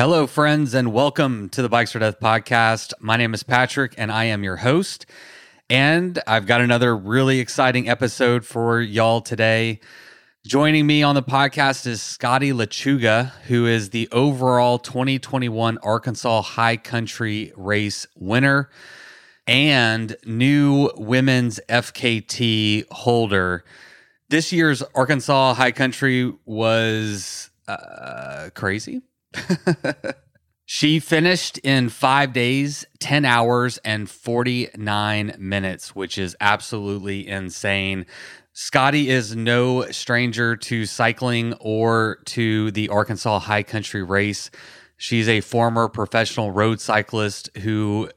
Hello, friends, and welcome to the Bikes or Death podcast. My name is Patrick, and I am your host. And I've got another really exciting episode for y'all today. Joining me on the podcast is Scotty Lechuga, who is the overall 2021 Arkansas High Country Race winner and new women's FKT holder. This year's Arkansas High Country was uh, crazy. she finished in five days, 10 hours, and 49 minutes, which is absolutely insane. Scotty is no stranger to cycling or to the Arkansas High Country Race. She's a former professional road cyclist who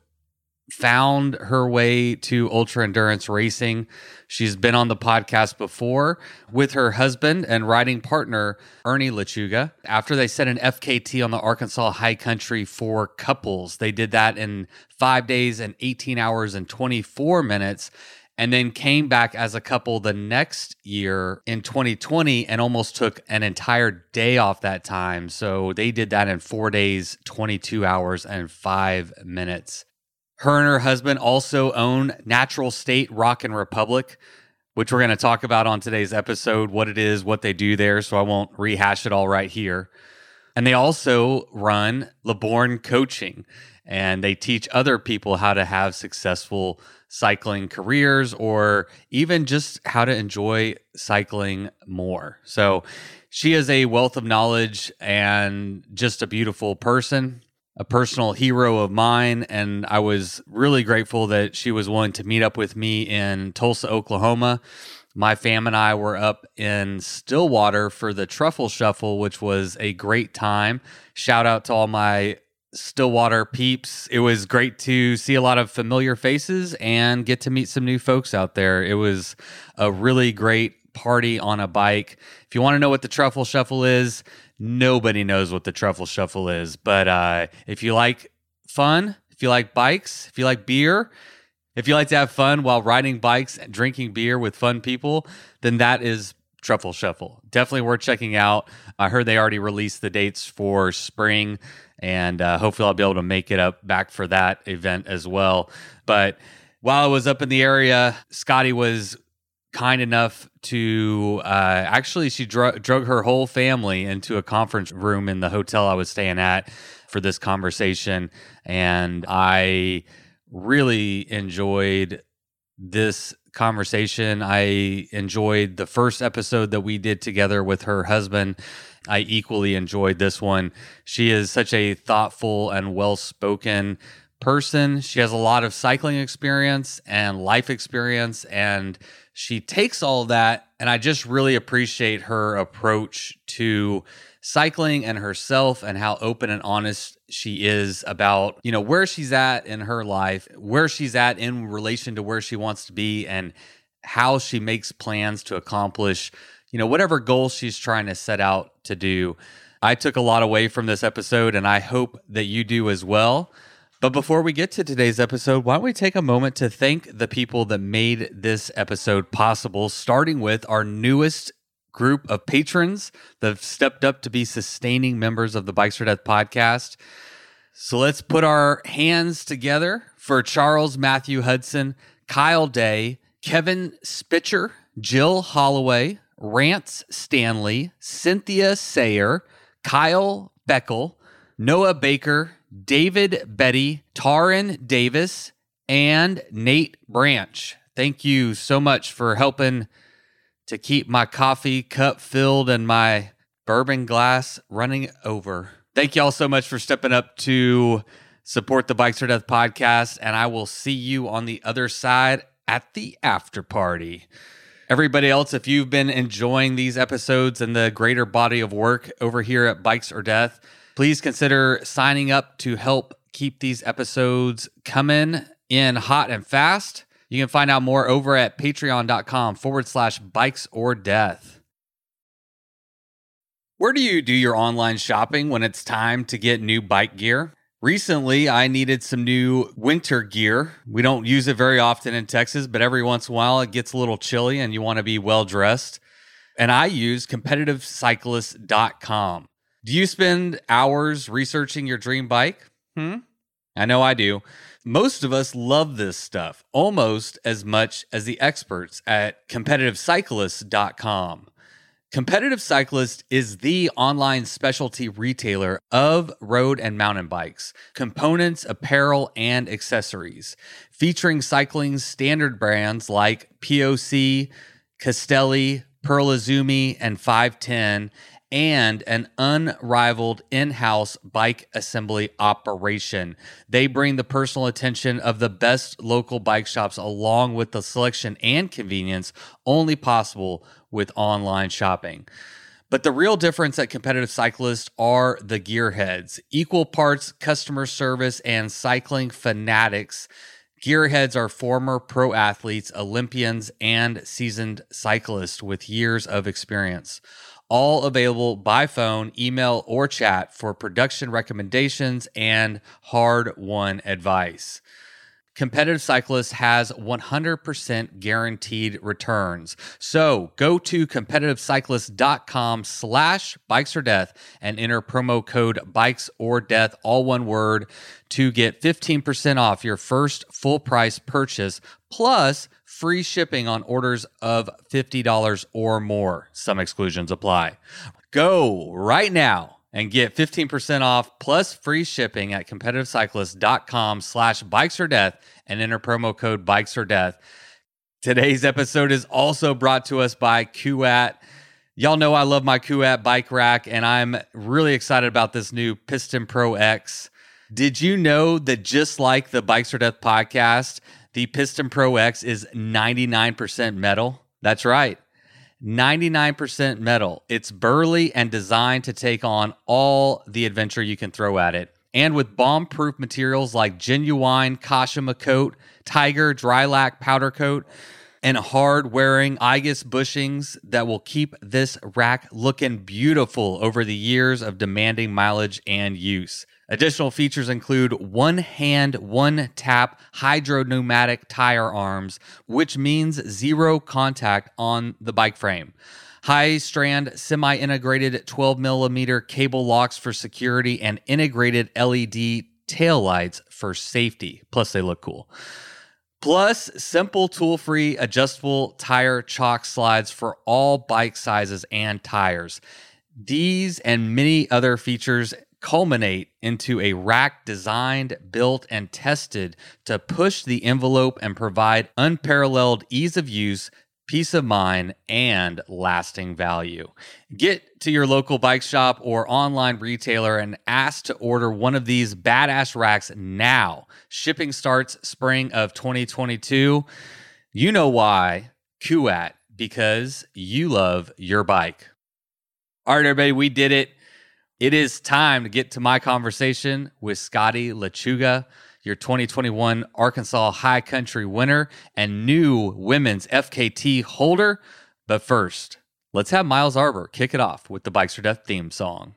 found her way to ultra endurance racing. She's been on the podcast before with her husband and riding partner, Ernie Lechuga. After they set an FKT on the Arkansas High Country for couples, they did that in five days and 18 hours and 24 minutes. And then came back as a couple the next year in 2020 and almost took an entire day off that time. So they did that in four days, 22 hours, and five minutes. Her and her husband also own Natural State Rock and Republic, which we're going to talk about on today's episode, what it is, what they do there. So I won't rehash it all right here. And they also run LeBorn Coaching, and they teach other people how to have successful cycling careers or even just how to enjoy cycling more. So she is a wealth of knowledge and just a beautiful person a personal hero of mine. And I was really grateful that she was willing to meet up with me in Tulsa, Oklahoma. My fam and I were up in Stillwater for the Truffle Shuffle, which was a great time. Shout out to all my Stillwater peeps. It was great to see a lot of familiar faces and get to meet some new folks out there. It was a really great party on a bike. If you want to know what the Truffle Shuffle is, nobody knows what the truffle shuffle is. But uh, if you like fun, if you like bikes, if you like beer, if you like to have fun while riding bikes and drinking beer with fun people, then that is Truffle Shuffle. Definitely worth checking out. I heard they already released the dates for spring, and uh, hopefully I'll be able to make it up back for that event as well. But while I was up in the area, Scotty was kind enough to uh, actually she drug, drug her whole family into a conference room in the hotel I was staying at for this conversation, and I really enjoyed this conversation. I enjoyed the first episode that we did together with her husband. I equally enjoyed this one. She is such a thoughtful and well spoken person. She has a lot of cycling experience and life experience, and she takes all that. And I just really appreciate her approach to cycling and herself and how open and honest she is about you know where she's at in her life where she's at in relation to where she wants to be and how she makes plans to accomplish you know whatever goals she's trying to set out to do i took a lot away from this episode and i hope that you do as well but before we get to today's episode, why don't we take a moment to thank the people that made this episode possible, starting with our newest group of patrons that have stepped up to be sustaining members of the Bikes or Death podcast. So let's put our hands together for Charles Matthew Hudson, Kyle Day, Kevin Spitcher, Jill Holloway, Rance Stanley, Cynthia Sayer, Kyle Beckel, Noah Baker, David Betty, Taryn Davis, and Nate Branch. Thank you so much for helping to keep my coffee cup filled and my bourbon glass running over. Thank you all so much for stepping up to support the Bikes or Death podcast. And I will see you on the other side at the after party. Everybody else, if you've been enjoying these episodes and the greater body of work over here at Bikes or Death, Please consider signing up to help keep these episodes coming in hot and fast. You can find out more over at patreon.com forward slash bikes or death. Where do you do your online shopping when it's time to get new bike gear? Recently, I needed some new winter gear. We don't use it very often in Texas, but every once in a while it gets a little chilly and you want to be well dressed. And I use competitivecyclist.com. Do you spend hours researching your dream bike? Hmm? I know I do. Most of us love this stuff almost as much as the experts at competitivecyclist.com. Competitive Cyclist is the online specialty retailer of road and mountain bikes, components, apparel, and accessories, featuring cycling's standard brands like POC, Castelli, Pearl Izumi, and 510, and an unrivaled in house bike assembly operation. They bring the personal attention of the best local bike shops along with the selection and convenience only possible with online shopping. But the real difference at competitive cyclists are the gearheads, equal parts customer service and cycling fanatics. Gearheads are former pro athletes, Olympians, and seasoned cyclists with years of experience all available by phone, email, or chat for production recommendations and hard won advice. Competitive Cyclist has 100% guaranteed returns. So go to competitivecyclist.com slash bikes or death and enter promo code bikes or death, all one word, to get 15% off your first full price purchase plus free shipping on orders of $50 or more. Some exclusions apply. Go right now and get 15% off plus free shipping at competitivecyclist.com slash bikes or death and enter promo code bikes or death. Today's episode is also brought to us by Kuat. Y'all know I love my Kuat bike rack, and I'm really excited about this new Piston Pro X. Did you know that just like the Bikes or Death podcast, the Piston Pro X is 99% metal? That's right. 99% metal. It's burly and designed to take on all the adventure you can throw at it. And with bomb proof materials like genuine Kashima coat, Tiger Drylac powder coat, and hard wearing IGUS bushings that will keep this rack looking beautiful over the years of demanding mileage and use. Additional features include one hand, one tap hydro pneumatic tire arms, which means zero contact on the bike frame. High strand semi integrated 12 millimeter cable locks for security and integrated LED tail lights for safety. Plus, they look cool. Plus, simple tool free adjustable tire chock slides for all bike sizes and tires. These and many other features culminate into a rack designed, built, and tested to push the envelope and provide unparalleled ease of use, peace of mind, and lasting value. Get to your local bike shop or online retailer and ask to order one of these badass racks now. Shipping starts spring of 2022. You know why? Kuat, because you love your bike. All right, everybody, we did it. It is time to get to my conversation with Scotty Lechuga, your 2021 Arkansas High Country winner and new women's FKT holder. But first, let's have Miles Arbor kick it off with the Bikes or Death theme song.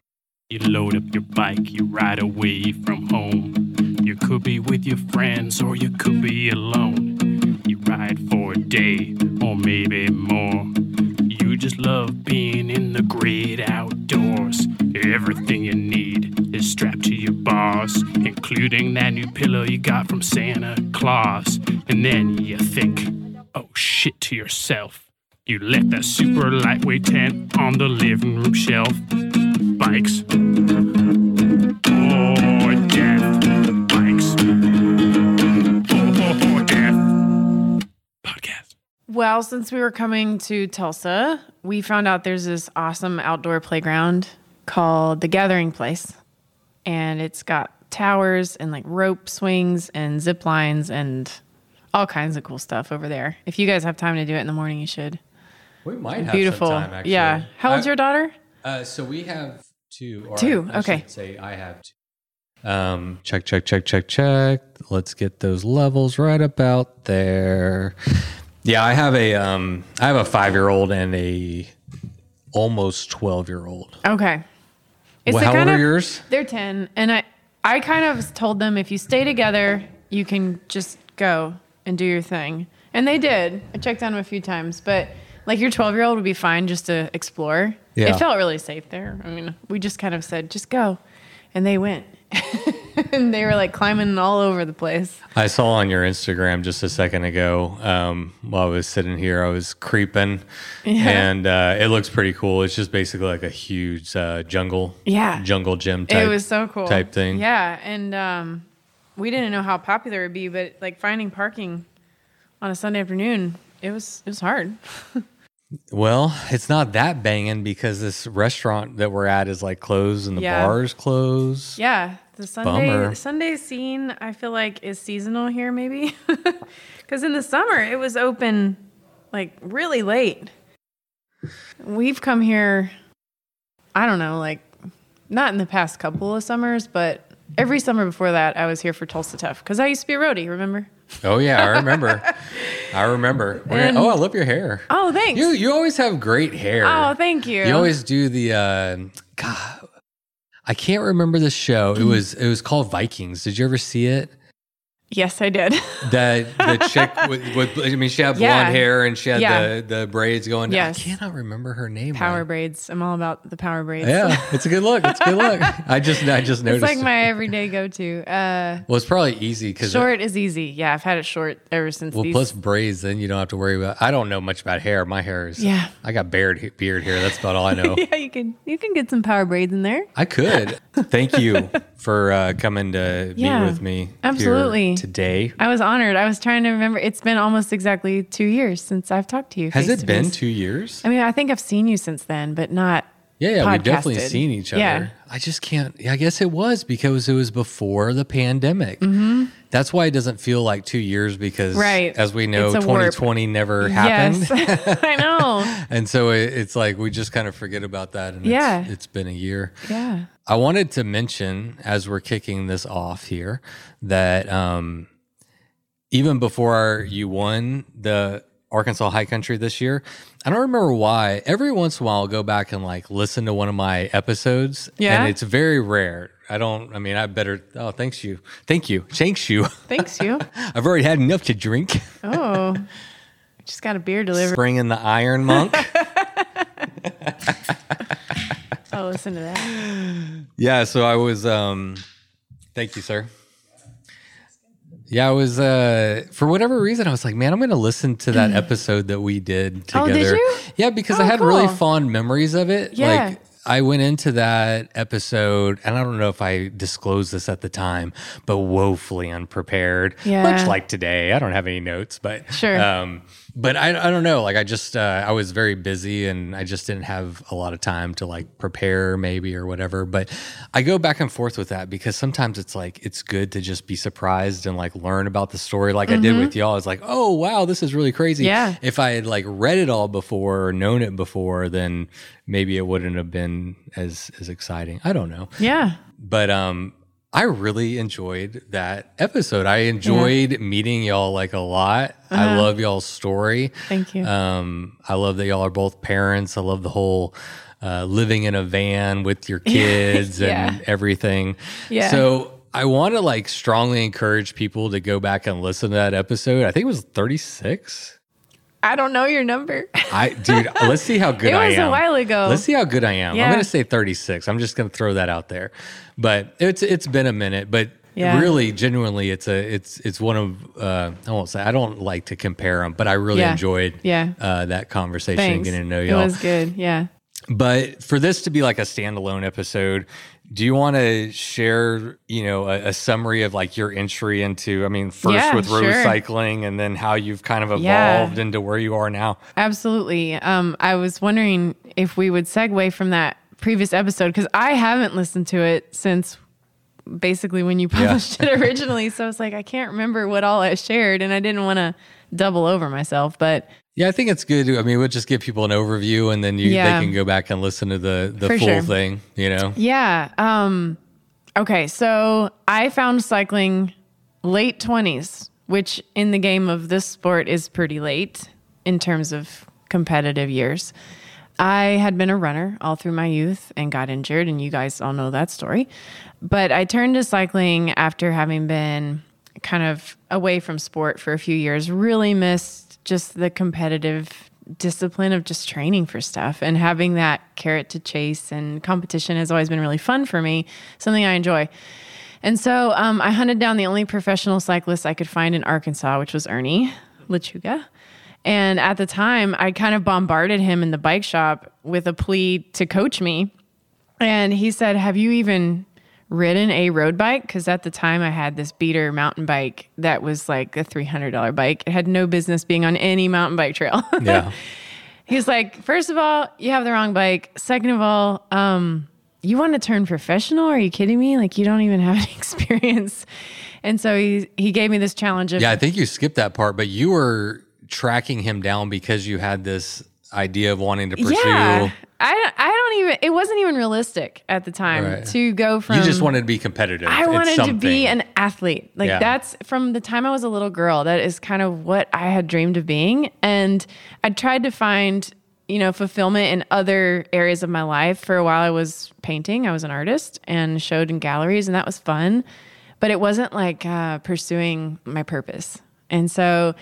You load up your bike, you ride away from home. You could be with your friends or you could be alone. You ride for a day or maybe more. You just love being in the great outdoors. Everything you need strapped to your bars, including that new pillow you got from Santa Claus. And then you think, oh shit, to yourself. You let that super lightweight tent on the living room shelf. Bikes. Or death. Bikes. Or death. Podcast. Well, since we were coming to Tulsa, we found out there's this awesome outdoor playground called the Gathering Place. And it's got towers and like rope swings and zip lines and all kinds of cool stuff over there. If you guys have time to do it in the morning, you should. We might have Beautiful. some time, actually. yeah. How old's I- your daughter? Uh, so we have two. Or Two, I, okay. say I have two. Um, check, check, check, check, check. Let's get those levels right about there. Yeah, I have a um, I have a five year old and a almost twelve year old. Okay. It's Well, how old kind are of- yours? They're 10. And I, I kind of told them if you stay together, you can just go and do your thing. And they did. I checked on them a few times, but Like your 12 year old would be fine just to explore. Yeah. It felt really safe there. I mean, we just kind of said, just go. And they went. and they were like climbing all over the place. I saw on your Instagram just a second ago um, while I was sitting here, I was creeping, Yeah. and uh, it looks pretty cool. It's just basically like a huge uh, jungle, Yeah. jungle gym type. it was so cool. type thing. Yeah. And um, we didn't know how popular it would be, but like finding parking on a Sunday afternoon, it was it was hard. Well, it's not that banging because this restaurant that we're at is like closed and the Yeah. bar's closed. Yeah, the Sunday Bummer. Sunday scene I feel like is seasonal here maybe. Cuz in the summer it was open like really late. We've come here I don't know, like not in the past couple of summers, but every summer before that I was here for Tulsa Tough cuz I used to be a roadie, remember? Oh yeah, I remember. I remember. And- oh, I love your hair. Oh, thanks. You you always have great hair. oh, thank you. You always do the uh, God. I can't remember the show. It was it was called Vikings. Did you ever see it? Yes, I did. That the chick with, with I mean she had Yeah. blonde hair and she had Yeah. the, the braids going. Yes. I cannot remember her name. power right. braids. I'm all about the power braids. Yeah, it's a good look. It's a good look. I just I just noticed. It's like my everyday go-to. Uh well, it's probably easy because short is easy. Yeah, I've had it short ever since well these plus braids. Then you don't have to worry about. I don't know much about hair. My hair is. Yeah. I got beard beard hair. That's about all I know. yeah, you can you can get some power braids in there. I could. Thank you for uh, coming to Yeah, be with me here absolutely. Today. I was honored. I was trying to remember. It's been almost exactly two years since I've talked to you. Has it been two years? I mean, I think I've seen you since then, but not. Yeah, yeah, we've definitely seen each other. Yeah. I just can't. yeah, I guess it was because it was before the pandemic. Mm-hmm. That's why it doesn't feel like two years because. Right. as we know, It's a warp. 2020 never happened. Yes, I know. and so it, it's like we just kind of forget about that. And Yeah. it's, it's been a year. Yeah. I wanted to mention as we're kicking this off here that um, even before you won the Arkansas High Country this year, I don't remember why. Every once in a while, I'll go back and like listen to one of my episodes. Yeah? And it's very rare. I don't, I mean, I better, oh, thanks you. Thank you. Thanks you. Thanks, you. I've already had enough to drink. Oh, just got a beer delivered. Bring in the Iron Monk. Oh, listen to that. Yeah, so I was um thank you, sir. Yeah, I was uh for whatever reason I was like, man, I'm going to listen to that episode that we did together. Oh, did you? Yeah, because Oh, I had really fond memories of it. Yeah. Like I went into that episode and I don't know if I disclosed this at the time, but woefully unprepared. Yeah. Much like today. I don't have any notes, but Sure. um but I, I don't know. Like I just uh, I was very busy and I just didn't have a lot of time to like prepare maybe or whatever. But I go back and forth with that because sometimes it's like it's good to just be surprised and like learn about the story like I did with y'all. It's like, oh wow, this is really crazy. Mm-hmm. Yeah. If I had like read it all before or known it before, then maybe it wouldn't have been as as exciting. I don't know Yeah. but um I really enjoyed that episode. I enjoyed meeting y'all like a lot. I love y'all's story. Uh-huh. Thank you. Um, I love that y'all are both parents. I love the whole uh, living in a van with your kids Yeah. and everything. Yeah. So I want to like strongly encourage people to go back and listen to that episode. I think it was 36. I don't know your number. I dude, let's see how good It I am. It was a while ago. Let's see how good I am. I'm going to say 36. I'm just going to throw that out there. But it's it's been a minute, but Yeah. really genuinely it's a it's it's one of uh I won't say I don't like to compare them, but I really Yeah. enjoyed Yeah. uh that conversation and Thanks. getting to know y'all. was good. Yeah. But for this to be like a standalone episode, do you want to share, you know, a, a summary of like your entry into, I mean, first Yeah, with road sure. cycling and then how you've kind of Yeah. evolved into where you are now? Absolutely. Um, I was wondering if we would segue from that previous episode because I haven't listened to it since basically when you published it originally. So it's like I can't remember what all I shared, and I didn't want to double over myself. But Yeah, I think it's good. I mean, we'll just give people an overview and then you Yeah. they can go back and listen to the the For full sure. thing, you know. yeah, um, okay. So I found cycling late twenties, which in the game of this sport is pretty late in terms of competitive years. I had been a runner all through my youth and got injured, and you guys all know that story. But I turned to cycling after having been kind of away from sport for a few years, really missed just the competitive discipline of just training for stuff and having that carrot to chase and competition has always been really fun for me, something I enjoy. And so um, I hunted down the only professional cyclist I could find in Arkansas, which was Ernie Lechuga. And at the time, I kind of bombarded him in the bike shop with a plea to coach me. And he said, Have you even ridden a road bike? Because at the time, I had this beater mountain bike that was like a $300 bike. It had no business being on any mountain bike trail. Yeah. He's like, First of all, you have the wrong bike. Second of all, um, you want to turn professional? Are you kidding me? Like, you don't even have any experience. And so he, he gave me this challenge of Yeah, I think you skipped that part, but you were tracking him down because you had this idea of wanting to pursue. Yeah, I, I don't even. It wasn't even realistic at the time Right. to go from. you just wanted to be competitive. I wanted to be an athlete. Like Yeah. that's from the time I was a little girl. That is kind of what I had dreamed of being, and I tried to find you know fulfillment in other areas of my life. For a while, I was painting. I was an artist and showed in galleries, and that was fun. But it wasn't like uh, pursuing my purpose, and so.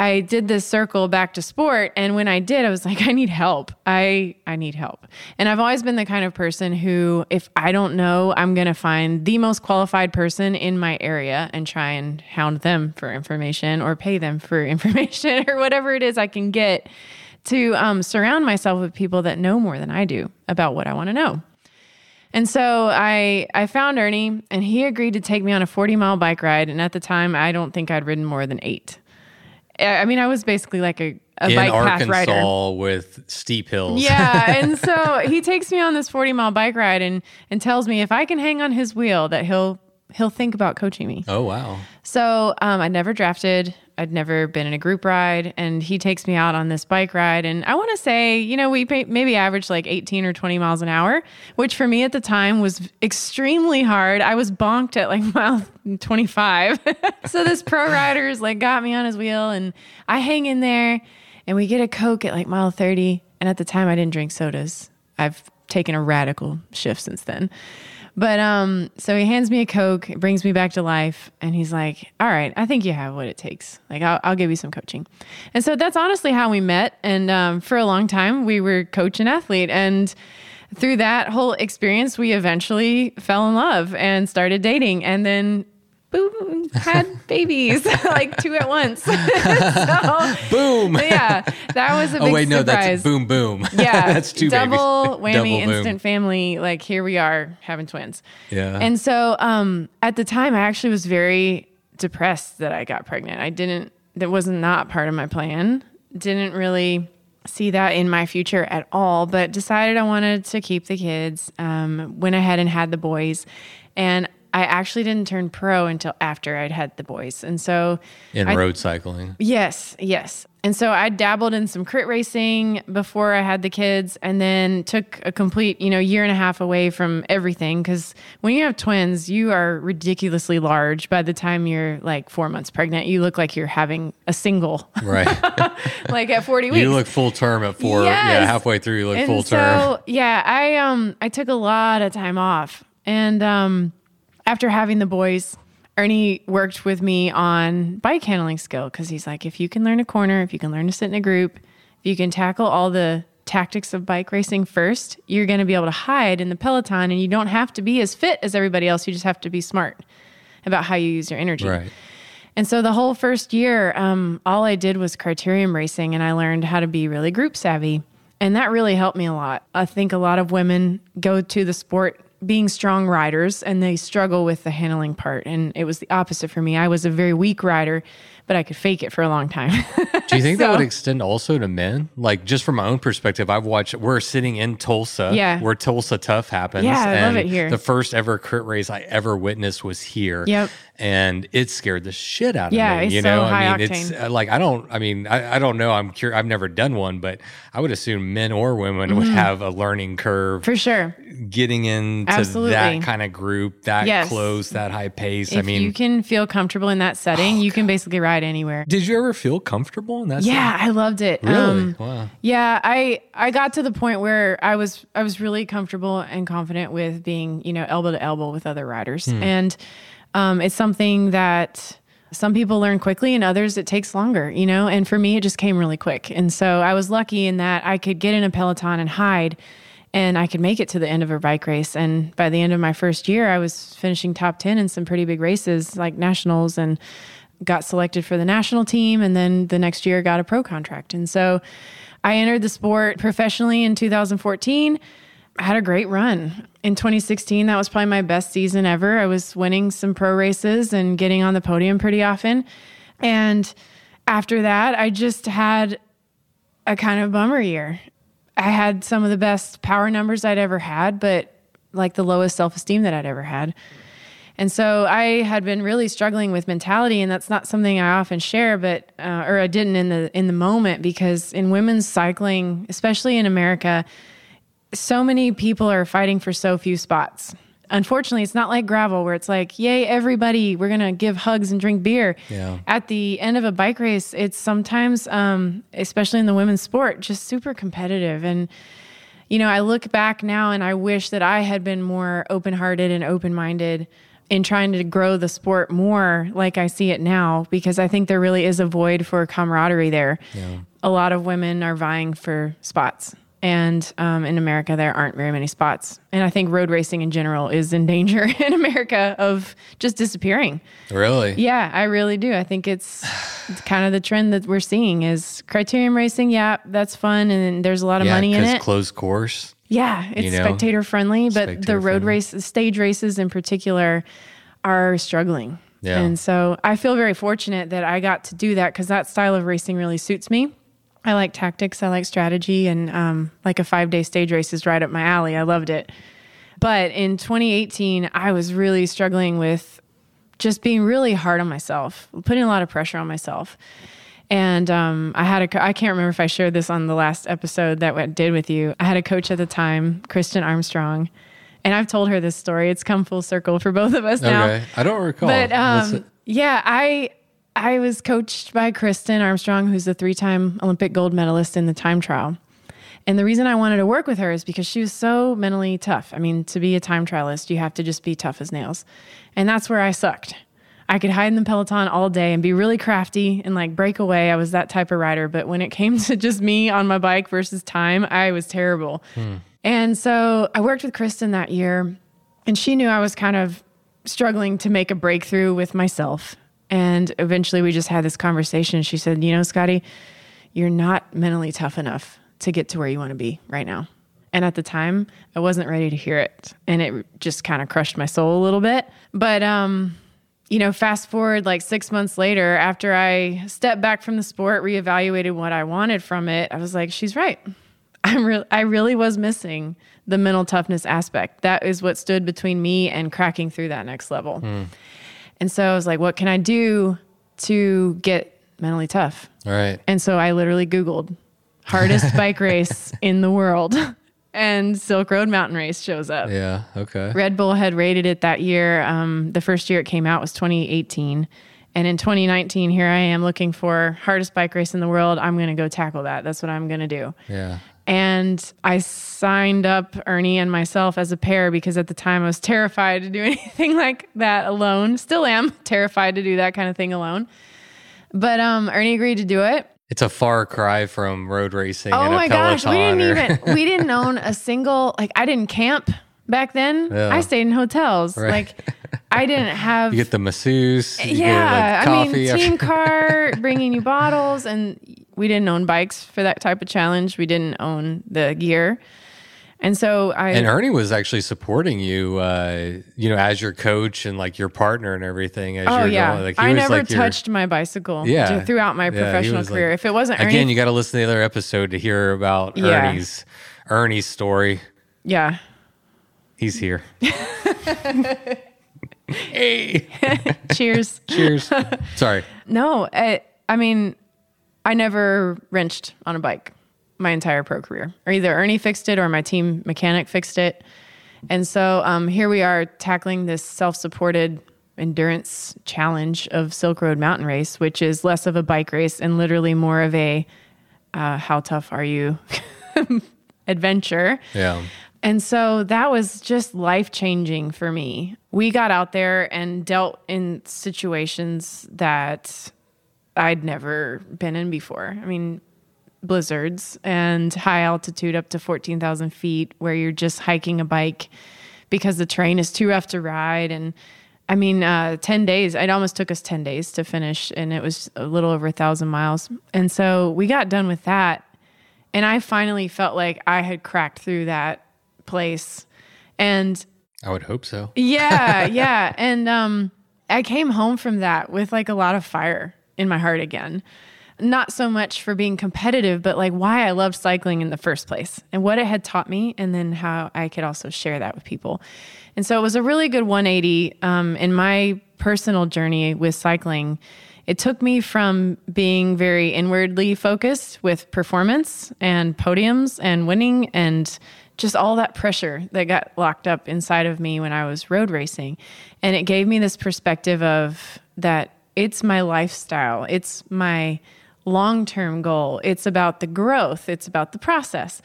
I did this circle back to sport and when I did I was like I need help. I I need help. And I've always been the kind of person who if I don't know, I'm going to find the most qualified person in my area and try and hound them for information or pay them for information or whatever it is I can get to um, surround myself with people that know more than I do about what I want to know. And so I I found Ernie and he agreed to take me on a 40 mile bike ride. And at the time, I don't think I'd ridden more than eight. I I mean, I was basically like a, a in bike path rider. Arkansas with steep hills. Yeah. And so he takes me on this 40 mile bike ride and, and tells me if I can hang on his wheel that he'll he'll think about coaching me. oh wow. So um, I'd never drafted. I'd never been in a group ride, and he takes me out on this bike ride. And I want to say, you know, we maybe averaged like 18 or 20 miles an hour, which for me at the time was extremely hard. I was bonked at like mile 25. so this pro rider is like got me on his wheel, and I hang in there, and we get a Coke at like mile 30. And at the time, I didn't drink sodas. I've taken a radical shift since then. But um, so he hands me a Coke, brings me back to life, and he's like, All right, I think you have what it takes. Like, I'll, I'll give you some coaching. And so that's honestly how we met. And um, for a long time, we were coach and athlete. And through that whole experience, we eventually fell in love and started dating. And then, boom, had babies, like two at once. so, Boom. yeah, that was a big oh wait, no, surprise. that's boom boom. Yeah, that's two double babies. whammy, Double instant family. Like here we are having twins. Yeah. And so um, at the time, I actually was very depressed that I got pregnant. I didn't. That was not part of my plan. Didn't really see that in my future at all. But decided I wanted to keep the kids. Um, went ahead and had the boys, and I actually didn't turn pro until after I'd had the boys. And so in I- road cycling. Yes, yes. And so I dabbled in some crit racing before I had the kids and then took a complete, you know, year and a half away from everything cuz when you have twins, you are ridiculously large by the time you're like 4 months pregnant. You look like you're having a single Right. like at 40 weeks. you look full term at four. Yeah, halfway through you look and full so, term. yeah, I um I took a lot of time off. And um after having the boys, Ernie worked with me on bike handling skill because he's like, if you can learn a corner, if you can learn to sit in a group, if you can tackle all the tactics of bike racing first, you're going to be able to hide in the peloton and you don't have to be as fit as everybody else. You just have to be smart about how you use your energy. Right. And so the whole first year, um, all I did was criterium racing, and I learned how to be really group savvy. And that really helped me a lot. I think a lot of women go to the sport being strong riders and they struggle with the handling part. And it was the opposite for me. I was a very weak rider, but I could fake it for a long time. Do you think that would extend also to men? Like just from my own perspective, I've watched. We're sitting in Tulsa, Yeah. where Tulsa Tough happens. Yeah, I love it here. The first ever crit race I ever witnessed was here. Yep. and it scared the shit out of Yeah, me. it's you so know, high I mean, it's octane. uh, like I don't. I mean, I, I don't know. I'm curious. I've never done one, but I would assume men or women would have a learning curve for sure. getting into Absolutely. that kind of group, that Yes. close, that high pace. If I mean, you can feel comfortable in that setting, you can basically ride anywhere. did you ever feel comfortable in that? Yeah, I loved it. Really? Um, wow. Yeah, I I got to the point where I was I was really comfortable and confident with being you know elbow to elbow with other riders, Hmm. and um, it's something that Some people learn quickly and others it takes longer, you know? And for me, it just came really quick. And so I was lucky in that I could get in a Peloton and hide and I could make it to the end of a bike race. And by the end of my first year, I was finishing top 10 in some pretty big races like nationals and got selected for the national team. And then the next year got a pro contract. And so I entered the sport professionally in 2014. I had a great run. In 2016, that was probably my best season ever. I was winning some pro races and getting on the podium pretty often. And after that, I just had a kind of bummer year. I had some of the best power numbers I'd ever had, but like the lowest self esteem that I'd ever had. And so I had been really struggling with mentality, and that's not something I often share, but uh, or I didn't in the in the moment because in women's cycling, especially in America, so many people are fighting for so few spots. Unfortunately, it's not like gravel where it's like, yay, everybody, we're going to give hugs and drink beer. Yeah. At the end of a bike race, it's sometimes, um, especially in the women's sport, just super competitive. And, you know, I look back now and I wish that I had been more open hearted and open minded in trying to grow the sport more like I see it now, because I think there really is a void for camaraderie there. Yeah. A lot of women are vying for spots and um, in America, there aren't very many spots. And I think road racing in general is in danger in America of just disappearing. Really? Yeah, I really do. I think it's, it's kind of the trend that we're seeing is criterium racing. Yeah, that's fun, and there's a lot of Yeah, money in because it. closed course. Yeah, it's you know, spectator friendly, but the road friendly. race, stage races in particular, are struggling. Yeah. And so I feel very fortunate that I got to do that because that style of racing really suits me. I like tactics, I like strategy, and um, like a five day stage race is right up my alley. I loved it. But in 2018, I was really struggling with just being really hard on myself, putting a lot of pressure on myself. And um, I had a, co- I can't remember if I shared this on the last episode that I did with you. I had a coach at the time, Kristin Armstrong, and I've told her this story. It's come full circle for both of us now. Okay. I don't recall. But um, yeah, I I was coached by Kristin Armstrong, who's a three-time Olympic gold medalist in the time trial. And the reason I wanted to work with her is because she was so mentally tough. I mean, to be a time trialist, you have to just be tough as nails. And that's where I sucked. I could hide in the Peloton all day and be really crafty and like break away. I was that type of rider. But when it came to just me on my bike versus time, I was terrible. And so I worked with Kristin that year, and she knew I was kind of struggling to make a breakthrough with myself. And eventually we just had this conversation. She said, You know, Scotty, you're not mentally tough enough to get to where you want to be right now. And at the time, I wasn't ready to hear it. And it just kind of crushed my soul a little bit. But, um, you know, fast forward like six months later, after I stepped back from the sport, reevaluated what I wanted from it, I was like, she's right. I'm real I really was missing the mental toughness aspect. That is what stood between me and cracking through that next level. Hmm. And so I was like, what can I do to get mentally tough? All right. And so I literally Googled hardest bike race in the world. And Silk Road Mountain Race shows up. Yeah. Okay. Red Bull had rated it that year. Um, the first year it came out was 2018. And in 2019, here I am looking for hardest bike race in the world. I'm going to go tackle that. That's what I'm going to do. Yeah. And I signed up Ernie and myself as a pair because at the time I was terrified to do anything like that alone. Still am terrified to do that kind of thing alone. But um, Ernie agreed to do it. It's a far cry from road racing. Oh my gosh, we didn't or- even we didn't own a single like I didn't camp back then. Yeah. I stayed in hotels. Right. Like I didn't have you get the masseuse. You yeah, get like I mean, team car bringing you bottles, and we didn't own bikes for that type of challenge. We didn't own the gear, and so I and Ernie was actually supporting you, uh, you know, as your coach and like your partner and everything. As oh you're yeah, going. Like, he I was never like your- touched my bicycle. Yeah. throughout my Yeah, professional was, like- career. if it wasn't Ernie, Again, you got to listen to the other episode to hear about Yeah. Ernie's Ernie's story. yeah, He's here. hey, cheers. cheers. Sorry. No, I, I mean, I never wrenched on a bike my entire pro career. Or either Ernie fixed it or my team mechanic fixed it. And so um, here we are tackling this self supported endurance challenge of Silk Road Mountain Race, which is less of a bike race and literally more of a uh, how tough are you adventure. Yeah. And so that was just life changing for me. We got out there and dealt in situations that I'd never been in before. I mean, blizzards and high altitude up to 14,000 feet where you're just hiking a bike because the terrain is too rough to ride. And I mean, uh, 10 days, it almost took us 10 days to finish, and it was a little over a thousand miles. And so we got done with that. And I finally felt like I had cracked through that place. And I would hope so. yeah, yeah. And um, I came home from that with like a lot of fire in my heart again. Not so much for being competitive, but like why I loved cycling in the first place and what it had taught me, and then how I could also share that with people. And so it was a really good 180 um, in my personal journey with cycling. It took me from being very inwardly focused with performance and podiums and winning and just all that pressure that got locked up inside of me when I was road racing. And it gave me this perspective of that it's my lifestyle, it's my long term goal, it's about the growth, it's about the process.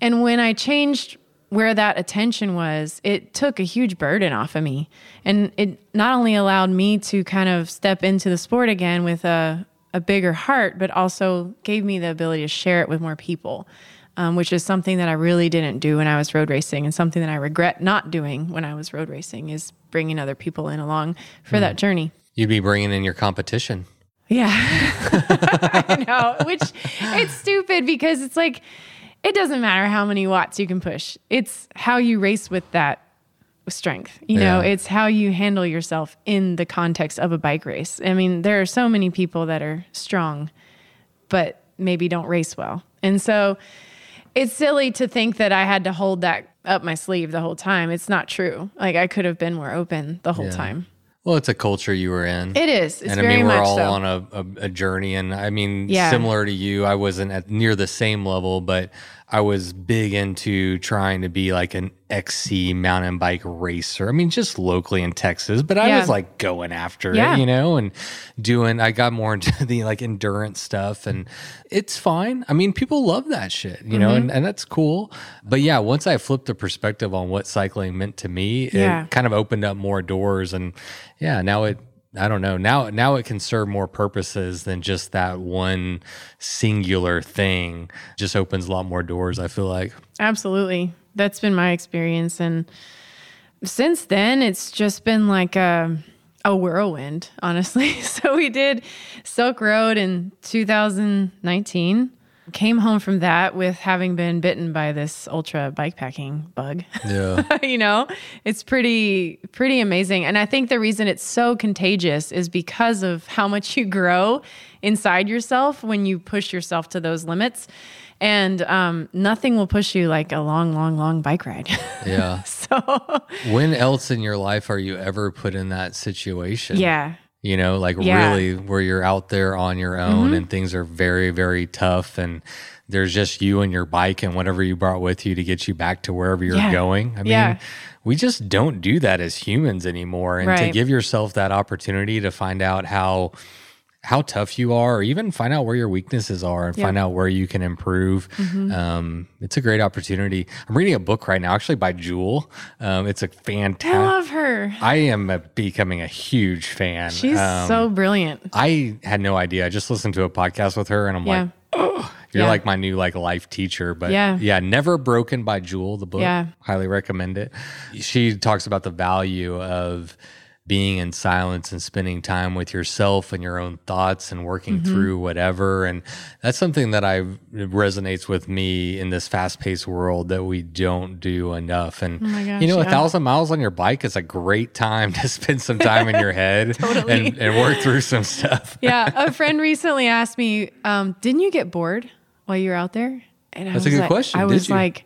And when I changed where that attention was, it took a huge burden off of me. And it not only allowed me to kind of step into the sport again with a, a bigger heart, but also gave me the ability to share it with more people um, which is something that I really didn't do when I was road racing, and something that I regret not doing when I was road racing is bringing other people in along for mm. that journey. You'd be bringing in your competition. Yeah, I know. Which it's stupid because it's like it doesn't matter how many watts you can push. It's how you race with that strength. You know, it's how you handle yourself in the context of a bike race. I mean, there are so many people that are strong, but maybe don't race well. And so it's silly to think that I had to hold that up my sleeve the whole time. It's not true. Like I could have been more open the whole yeah. time. Well, it's a culture you were in. It is. It's and I mean, we're all so. on a, a, a, journey. And I mean, yeah. similar to you, I wasn't at near the same level, but I was big into trying to be like an XC mountain bike racer. I mean, just locally in Texas, but I yeah. was like going after yeah. it, you know, and doing, I got more into the like endurance stuff and it's fine. I mean, people love that shit, you mm-hmm. know, and, and that's cool. But yeah, once I flipped the perspective on what cycling meant to me, yeah. it kind of opened up more doors. And yeah, now it, I don't know. Now now it can serve more purposes than just that one singular thing. Just opens a lot more doors, I feel like. Absolutely. That's been my experience and since then it's just been like a a whirlwind, honestly. so we did Silk Road in 2019 came home from that with having been bitten by this ultra bikepacking bug. Yeah. you know, it's pretty pretty amazing. And I think the reason it's so contagious is because of how much you grow inside yourself when you push yourself to those limits. And um, nothing will push you like a long, long, long bike ride. Yeah. so when else in your life are you ever put in that situation? Yeah you know, like yeah. really where you're out there on your own mm-hmm. and things are very, very tough. And there's just you and your bike and whatever you brought with you to get you back to wherever you're yeah. going. I mean, yeah. we just don't do that as humans anymore. And right. to give yourself that opportunity to find out how how tough you are, or even find out where your weaknesses are and find out where you can improve. Mm-hmm. Um, it's a great opportunity. I'm reading a book right now, actually by Jewel. Um, it's a fantastic. I love her. I am a, becoming a huge fan. She's um, so brilliant. I had no idea. I just listened to a podcast with her, and I'm yeah. like, oh, you're yeah. like my new like life teacher. But yeah, yeah, never broken by Jewel. The book. Yeah, highly recommend it. She talks about the value of being in silence and spending time with yourself and your own thoughts and working mm-hmm. through whatever. And that's something that I resonates with me in this fast paced world that we don't do enough. And oh gosh, you know, yeah. a thousand miles on your bike is a great time to spend some time in your head totally. and, and, work through some stuff. yeah. A friend recently asked me, um, didn't you get bored while you were out there? And I that's a good like, question. I was like,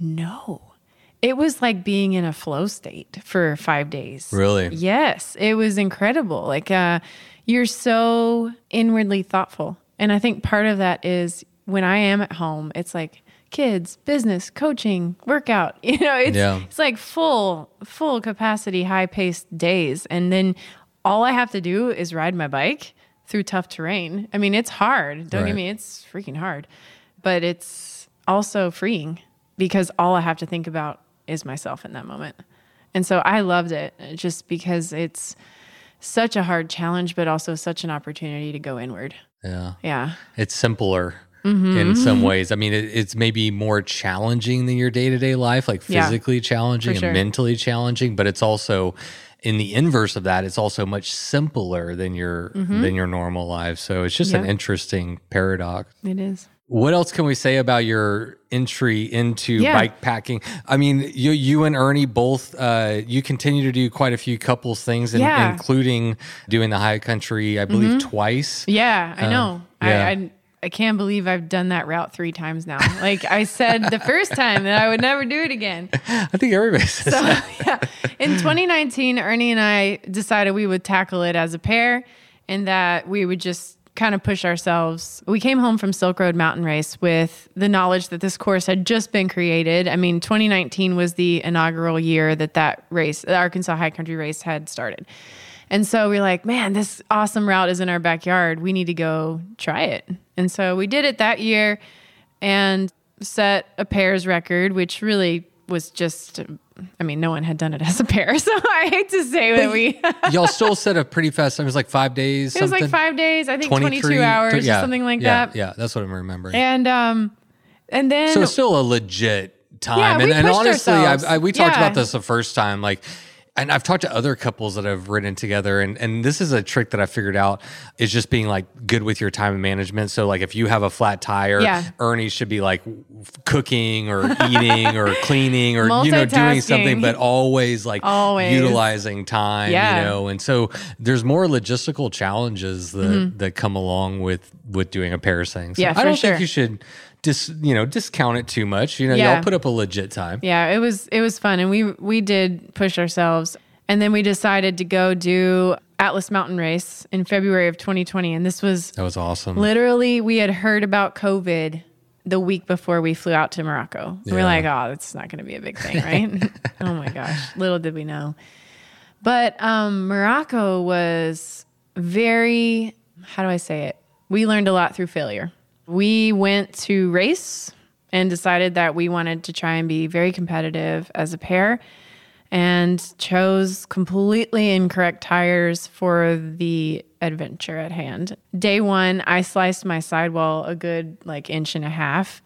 no. It was like being in a flow state for five days. Really? Yes. It was incredible. Like, uh, you're so inwardly thoughtful. And I think part of that is when I am at home, it's like kids, business, coaching, workout. You know, it's yeah. it's like full, full capacity, high paced days. And then all I have to do is ride my bike through tough terrain. I mean, it's hard. Don't right. get me, it's freaking hard. But it's also freeing because all I have to think about is myself in that moment. And so I loved it just because it's such a hard challenge, but also such an opportunity to go inward. Yeah. Yeah. It's simpler Mm-hmm. in some ways. I mean, it, it's maybe more challenging than your day to day life, like Yeah, physically challenging sure. and mentally challenging, but it's also in the inverse of that, it's also much simpler than your than your normal life. So it's just an Mm-hmm. Interesting paradox. It is. What else can we say about your entry into Yeah. bike packing? I mean, you you and Ernie both uh, you continue to do quite a few couples things, in, Yeah. Mm-hmm. including doing the high country, I believe, twice. Yeah, I know. Uh, yeah. I, I I can't believe I've done that route three times now. Like I said the first time that I would never do it again. I think everybody says So that. yeah, in 2019, Ernie and I decided we would tackle it as a pair, and that we would just kind of push ourselves. We came home from Silk Road Mountain Race with the knowledge that this course had just been created. I mean, 2019 was the inaugural year that that race, the Arkansas High Country Race, had started. And so we're like, man, this awesome route is in our backyard. We need to go try it. And so we did it that year and set a pairs record, which really was just, I mean, no one had done it as a pair. So I hate to say that we, Y'all still set a pretty fast time. It was like five days. It was like five days, I think 22 23 hours or yeah, something like yeah, that. Yeah, that's what I'm remembering. And, um, and then, so it's still a legit time. Yeah, we and, and honestly. I, I, we talked Yeah. about this the first time. Like, and I've talked to other couples that have ridden together, and and this is a trick that I figured out is just being like good with your time management. So like, if you have a flat tire, Yeah. Ernie should be like cooking or eating or cleaning or you know doing something, but always like Always. utilizing time. Yeah. You know, and so there's more logistical challenges that that come along with with doing a pair of things. So Mm-hmm. Yeah, I don't sure. think you should dis you know discount it too much. You know, Yeah. y'all put up a legit time. Yeah, it was it was fun, and we we did push ourselves, and then we decided to go do Atlas Mountain Race in February of 2020, and this was That was awesome. literally we had heard about COVID the week before we flew out to Morocco. We Yeah. We're like, oh, it's not going to be a big thing, right? oh my gosh, little did we know. But um, Morocco was very, how do I say it? We learned a lot through failure. We went to race and decided that we wanted to try and be very competitive as a pair and chose completely incorrect tires for the adventure at hand. Day one, I sliced my sidewall a good like inch and a half.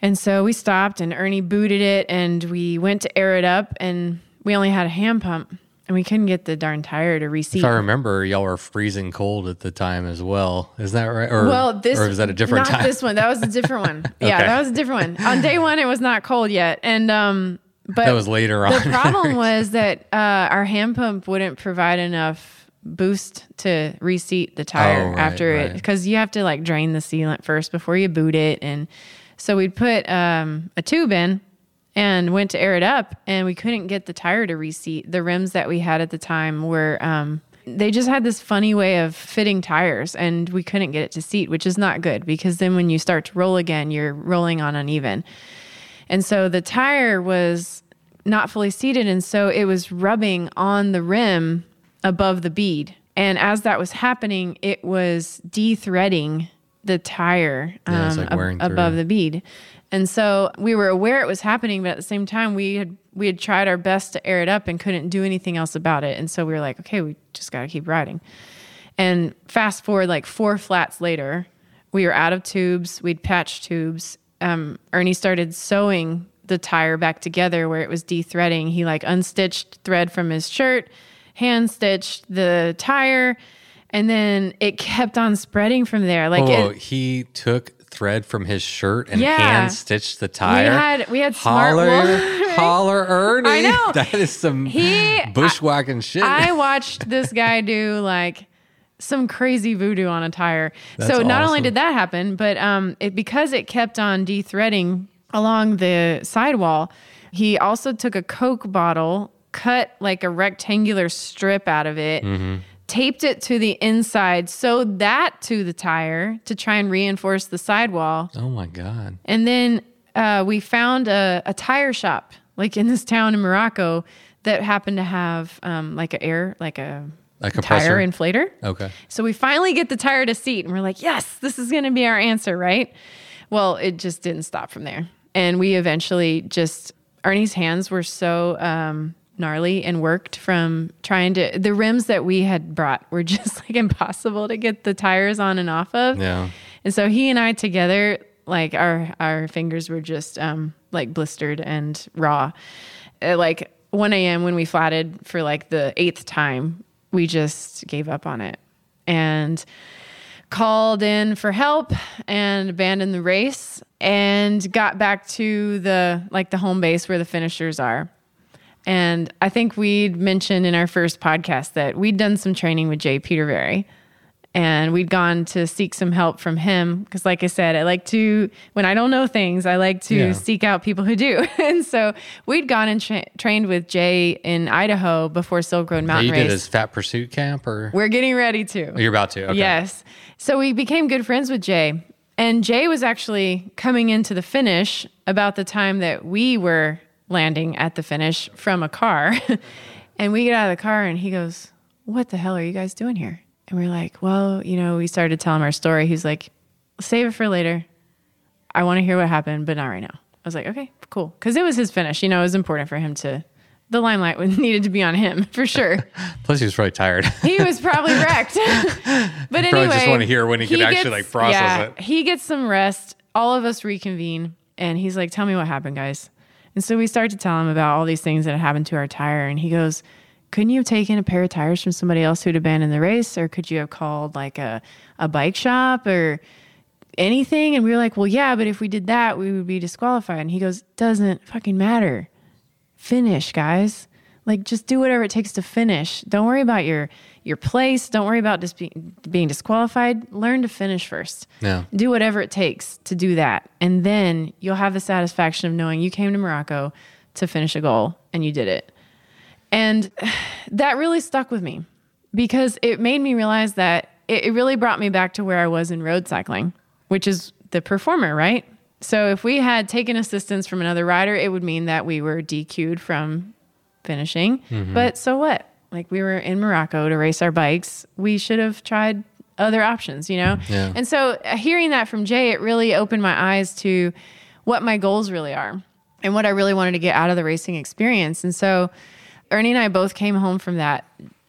And so we stopped and Ernie booted it and we went to air it up and we only had a hand pump and we couldn't get the darn tire to reseat. if I remember, y'all were freezing cold at the time as well. Is that right? Or, Well, this or was that a different not time? this one. That was a different one. Yeah, that was a different one. On day one, it was not cold yet, and um, but that was later on. the problem was that uh, our hand pump wouldn't provide enough boost to reseat the tire Oh, right, after it because you have to like drain the sealant first before you boot it, and so we'd put um, a tube in and went to air it up, and we couldn't get the tire to reseat. The rims that we had at the time were. Um, they just had this funny way of fitting tires and we couldn't get it to seat, which is not good because then when you start to roll again, you're rolling on uneven. And so the tire was not fully seated. And so it was rubbing on the rim above the bead. And as that was happening, it was de-threading the tire Yeah, um, like ab- above the bead. And so we were aware it was happening, but at the same time, we had we had tried our best to air it up and couldn't do anything else about it. And so we were like, okay, we just got to keep riding. And fast forward like four flats later, we were out of tubes. We'd patched tubes. Um, Ernie started sewing the tire back together where it was de-threading. He like unstitched thread from his shirt, hand stitched the tire, and then it kept on spreading from there. Like oh, it, he took thread from his shirt and Yeah. hand stitched the tire. we had we had smart holler, wool. holler, Ernie. I know. that is some He- bushwhacking shit. I watched this guy do like some crazy voodoo on a tire. That's so not only did that happen, but um, it because it kept on de-threading along the sidewall, he also took a Coke bottle, cut like a rectangular strip out of it. Mm-hmm. Taped it to the inside, sewed that to the tire to try and reinforce the sidewall. oh my god. And then uh, we found a, a tire shop, like in this town in Morocco, that happened to have um, like an air, like a A compressor. tire inflator. Okay. So we finally get the tire to seat, and we're like, yes, this is going to be our answer, right? Well, it just didn't stop from there. And we eventually just, Ernie's hands were so um, gnarly and worked from trying to, the rims that we had brought were just like impossible to get the tires on and off of. Yeah. And so he and I together, like our our fingers were just um like blistered and raw. At like 1 a.m. when we flatted for like the eighth time, we just gave up on it and called in for help and abandoned the race and got back to the like the home base where the finishers are. And I think we'd mentioned in our first podcast that we'd done some training with Jay Petervary and we'd gone to seek some help from him because like i said i like to when i don't know things i like to Yeah. seek out people who do and so we'd gone and tra- trained with jay in idaho before silk road mountain you race did his fat pursuit camp or we're getting ready to you're about to? Okay. Yes. So we became good friends with Jay. And Jay was actually coming into the finish about the time that we were landing at the finish from a car. and we get out of the car and he goes, What the hell are you guys doing here? And we're like, Well, you know, we started to tell him our story. He's like, Save it for later. I want to hear what happened, but not right now. I was like, Okay, cool. Because it was his finish. You know, it was important for him to, the limelight was needed to be on him for sure. Plus, he was probably tired. He was probably wrecked. but anyway, probably just wanna hear when he could actually, like, process yeah, it. He gets some rest. All of us reconvene, and he's like, "Tell me what happened, guys." And so we start to tell him about all these things that happened to our tire, and he goes, "Couldn't you have taken a pair of tires from somebody else who'd abandoned the race, or could you have called like a a bike shop or?" anything? And we were like well yeah but if we did that we would be disqualified. And he goes doesn't fucking matter. Finish guys like just do whatever it takes to finish. Don't worry about your your place. Don't worry about just being, being disqualified. Learn to finish first. Yeah. do whatever it takes to do that. And then you'll have the satisfaction of knowing you came to morocco to finish a goal and you did it. And that really stuck with me because it made me realize that it, it really brought me back to where i was in road cycling which is the performer right? So if we had taken assistance from another rider it would mean that we were dq'd from finishing. But so what? Like we were in Morocco to race our bikes. We should have tried other options, you know? Yeah. And so uh, hearing that from Jay, it really opened my eyes to what my goals really are and what I really wanted to get out of the racing experience. And so Ernie and I both came home from that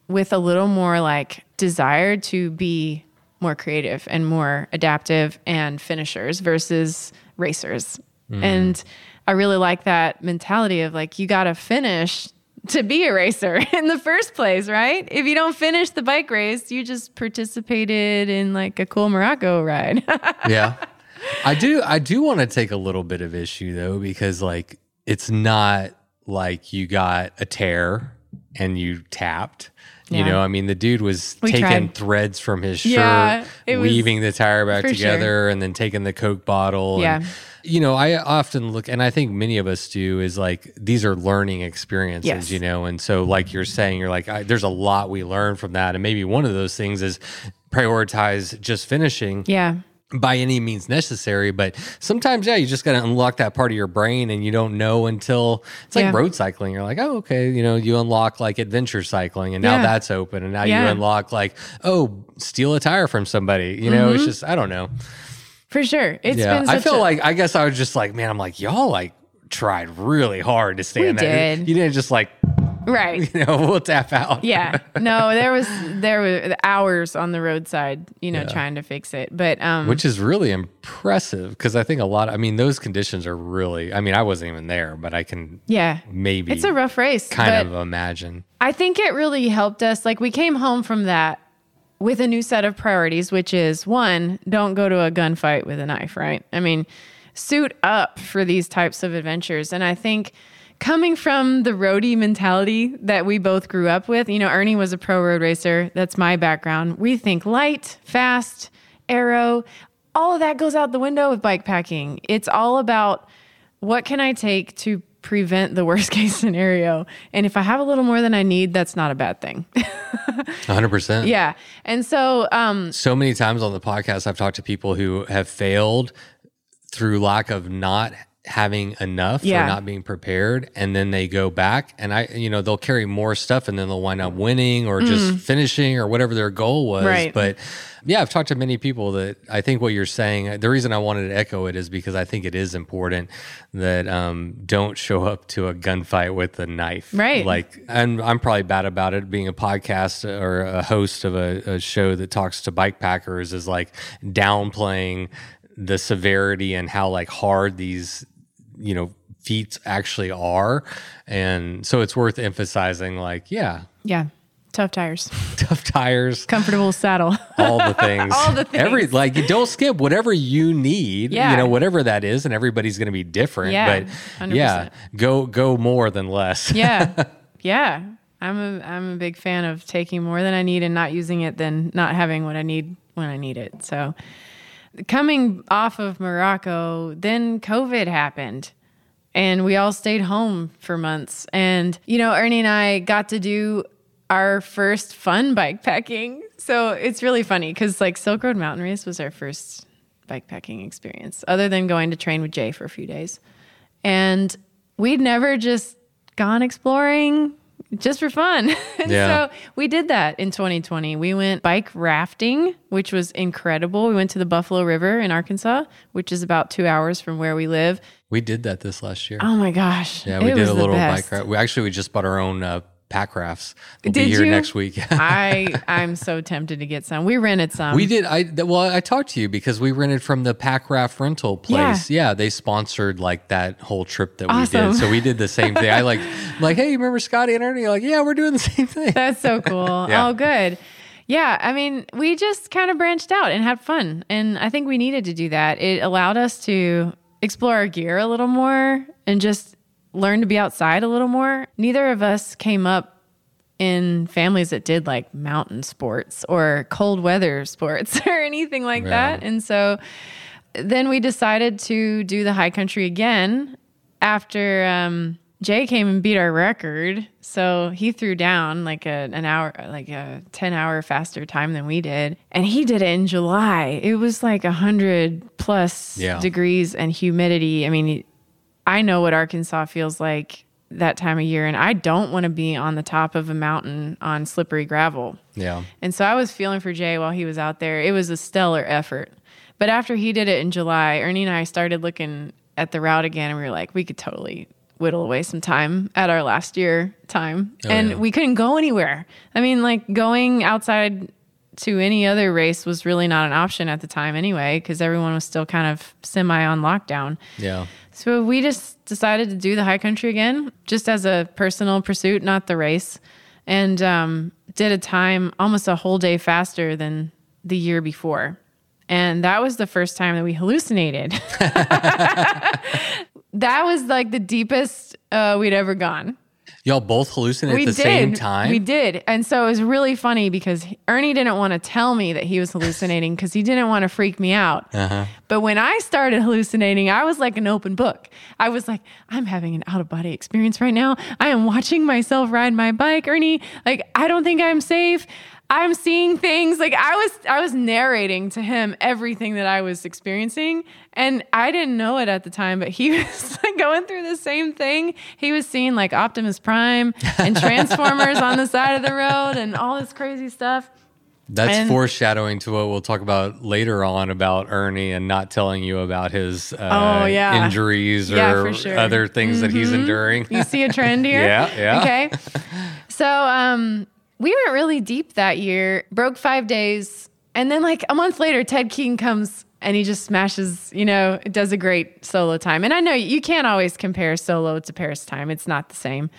with a little more like desire to be more creative and more adaptive and finishers versus racers. And I really like that mentality of like, you got to finish to be a racer in the first place, right? If you don't finish the bike race, you just participated in like a cool Morocco ride. yeah. I do I do want to take a little bit of issue though because like it's not like you got a tear and you tapped. You know, I mean the dude was We taking tried. threads from his shirt, Yeah, weaving the tire back for sure. together and then taking the Coke bottle. Yeah. And, you know, I often look and I think many of us do is like these are learning experiences, Yes. you know, and so like you're saying, you're like, I, there's a lot we learn from that. And maybe one of those things is prioritize just finishing yeah. by any means necessary. But sometimes, yeah, you just got to unlock that part of your brain and you don't know until it's like Yeah. road cycling. You're like, oh, okay. You know, you unlock like adventure cycling and now Yeah. that's open. And now you unlock like, oh, steal a tire from somebody. You know, it's mm-hmm. just, I don't know. For sure. It's yeah. been I feel a- like, I guess I was just like, man, I'm like, y'all like tried really hard to stay We in that. did. You didn't just like, right. you know, we'll tap out. yeah no there was there were hours on the roadside you know trying to fix it but um Which is really impressive because I think a lot, I mean, those conditions are really, I mean, I wasn't even there, but I can yeah maybe it's a rough race kind of imagine. i think it really helped us like we came home from that with a new set of priorities which is one don't go to a gunfight with a knife right? I mean suit up for these types of adventures. And i think coming from the roadie mentality that we both grew up with you know ernie was a pro road racer. That's my background. We think light fast aero all of that goes out the window with bike packing. It's all about what can i take to prevent the worst case scenario. And if i have a little more than i need that's not a bad thing. 100%. yeah. And so um So many times on the podcast, I've talked to people who have failed through lack of not having enough Yeah. or not being prepared and then they go back and I you know they'll carry more stuff and then they'll wind up winning or just finishing or whatever their goal was Mm. Right. but yeah I've talked to many people that I think what you're saying the reason I wanted to echo it is because I think it is important that um, don't show up to a gunfight with a knife Right. like and I'm probably bad about it being a podcast or a host of a, a show that talks to bike packers is like downplaying the severity and how like hard these you know feats actually are and so it's worth emphasizing like yeah Yeah. Tough tires. tough tires Comfortable saddle. all the things All the things every like you don't skip whatever you need Yeah. you know whatever that is and everybody's going to be different Yeah, but 100%. yeah go go more than less yeah. Yeah. I'm a I'm a big fan of taking more than I need and not using it than not having what I need when I need it. So coming off of Morocco, then COVID happened. And we all stayed home for months. And, you know, Ernie and I got to do our first fun bike packing. So it's really funny because, like, Silk Road Mountain Race was our first bike packing experience, other than going to train with Jay for a few days. And we'd never just gone exploring just for fun. and Yeah. so we did that in 2020. We went bike rafting, which was incredible. We went to the Buffalo River in Arkansas, which is about two hours from where we live. we did that this last year Oh my gosh. yeah we did a little best. bike ride we actually we just bought our own uh, pack rafts we'll Did be here you? next week I I'm so tempted to get some. We rented some. We did. I well, I talked to you because we rented from the Pack Raft rental place. Yeah, yeah they sponsored like that whole trip that we did. So we did the same thing. I like, like, hey, you remember Scotty and Ernie? Like, yeah, we're doing the same thing. That's so cool. Yeah. Oh, good. Yeah, I mean, we just kind of branched out and had fun. And I think we needed to do that. It allowed us to explore our gear a little more and just learn to be outside a little more. Neither of us came up in families that did like mountain sports or cold weather sports or anything like that. And so then we decided to do the high country again after um, Jay came and beat our record. So he threw down like a, an hour, like a 10 hour faster time than we did. And he did it in July. It was like 100 plus Yeah. degrees and humidity. I mean, I know what Arkansas feels like that time of year, and I don't want to be on the top of a mountain on slippery gravel. Yeah, And so I was feeling for Jay while he was out there. It was a stellar effort. But after he did it in July, Ernie and I started looking at the route again and we were like, we could totally whittle away some time at our last year time. Oh, and yeah. we couldn't go anywhere. I mean, like going outside to any other race was really not an option at the time anyway, because everyone was still kind of semi on lockdown. yeah. So we just decided to do the high country again, just as a personal pursuit, not the race, and um, did a time almost a whole day faster than the year before. And that was the first time that we hallucinated. that was like the deepest uh, we'd ever gone. Y'all both hallucinate we at the did. same time. We did. And so it was really funny because Ernie didn't want to tell me that he was hallucinating because he didn't want to freak me out. Uh-huh. But when I started hallucinating, I was like an open book. I was like, I'm having an out of body experience right now. I am watching myself ride my bike, Ernie. Like, I don't think I'm safe. I'm seeing things like I was I was narrating to him everything that I was experiencing and I didn't know it at the time but he was like going through the same thing. He was seeing like Optimus Prime and Transformers on the side of the road and all this crazy stuff. That's and- foreshadowing to what we'll talk about later on about Ernie and not telling you about his uh, Oh, yeah. injuries or Yeah, sure. other things that he's enduring. You see a trend here? Yeah, yeah. Okay. So um we went really deep that year, broke five days, and then like a month later, Ted King comes and he just smashes, you know, does a great solo time. And I know you can't always compare solo to Paris time. It's not the same.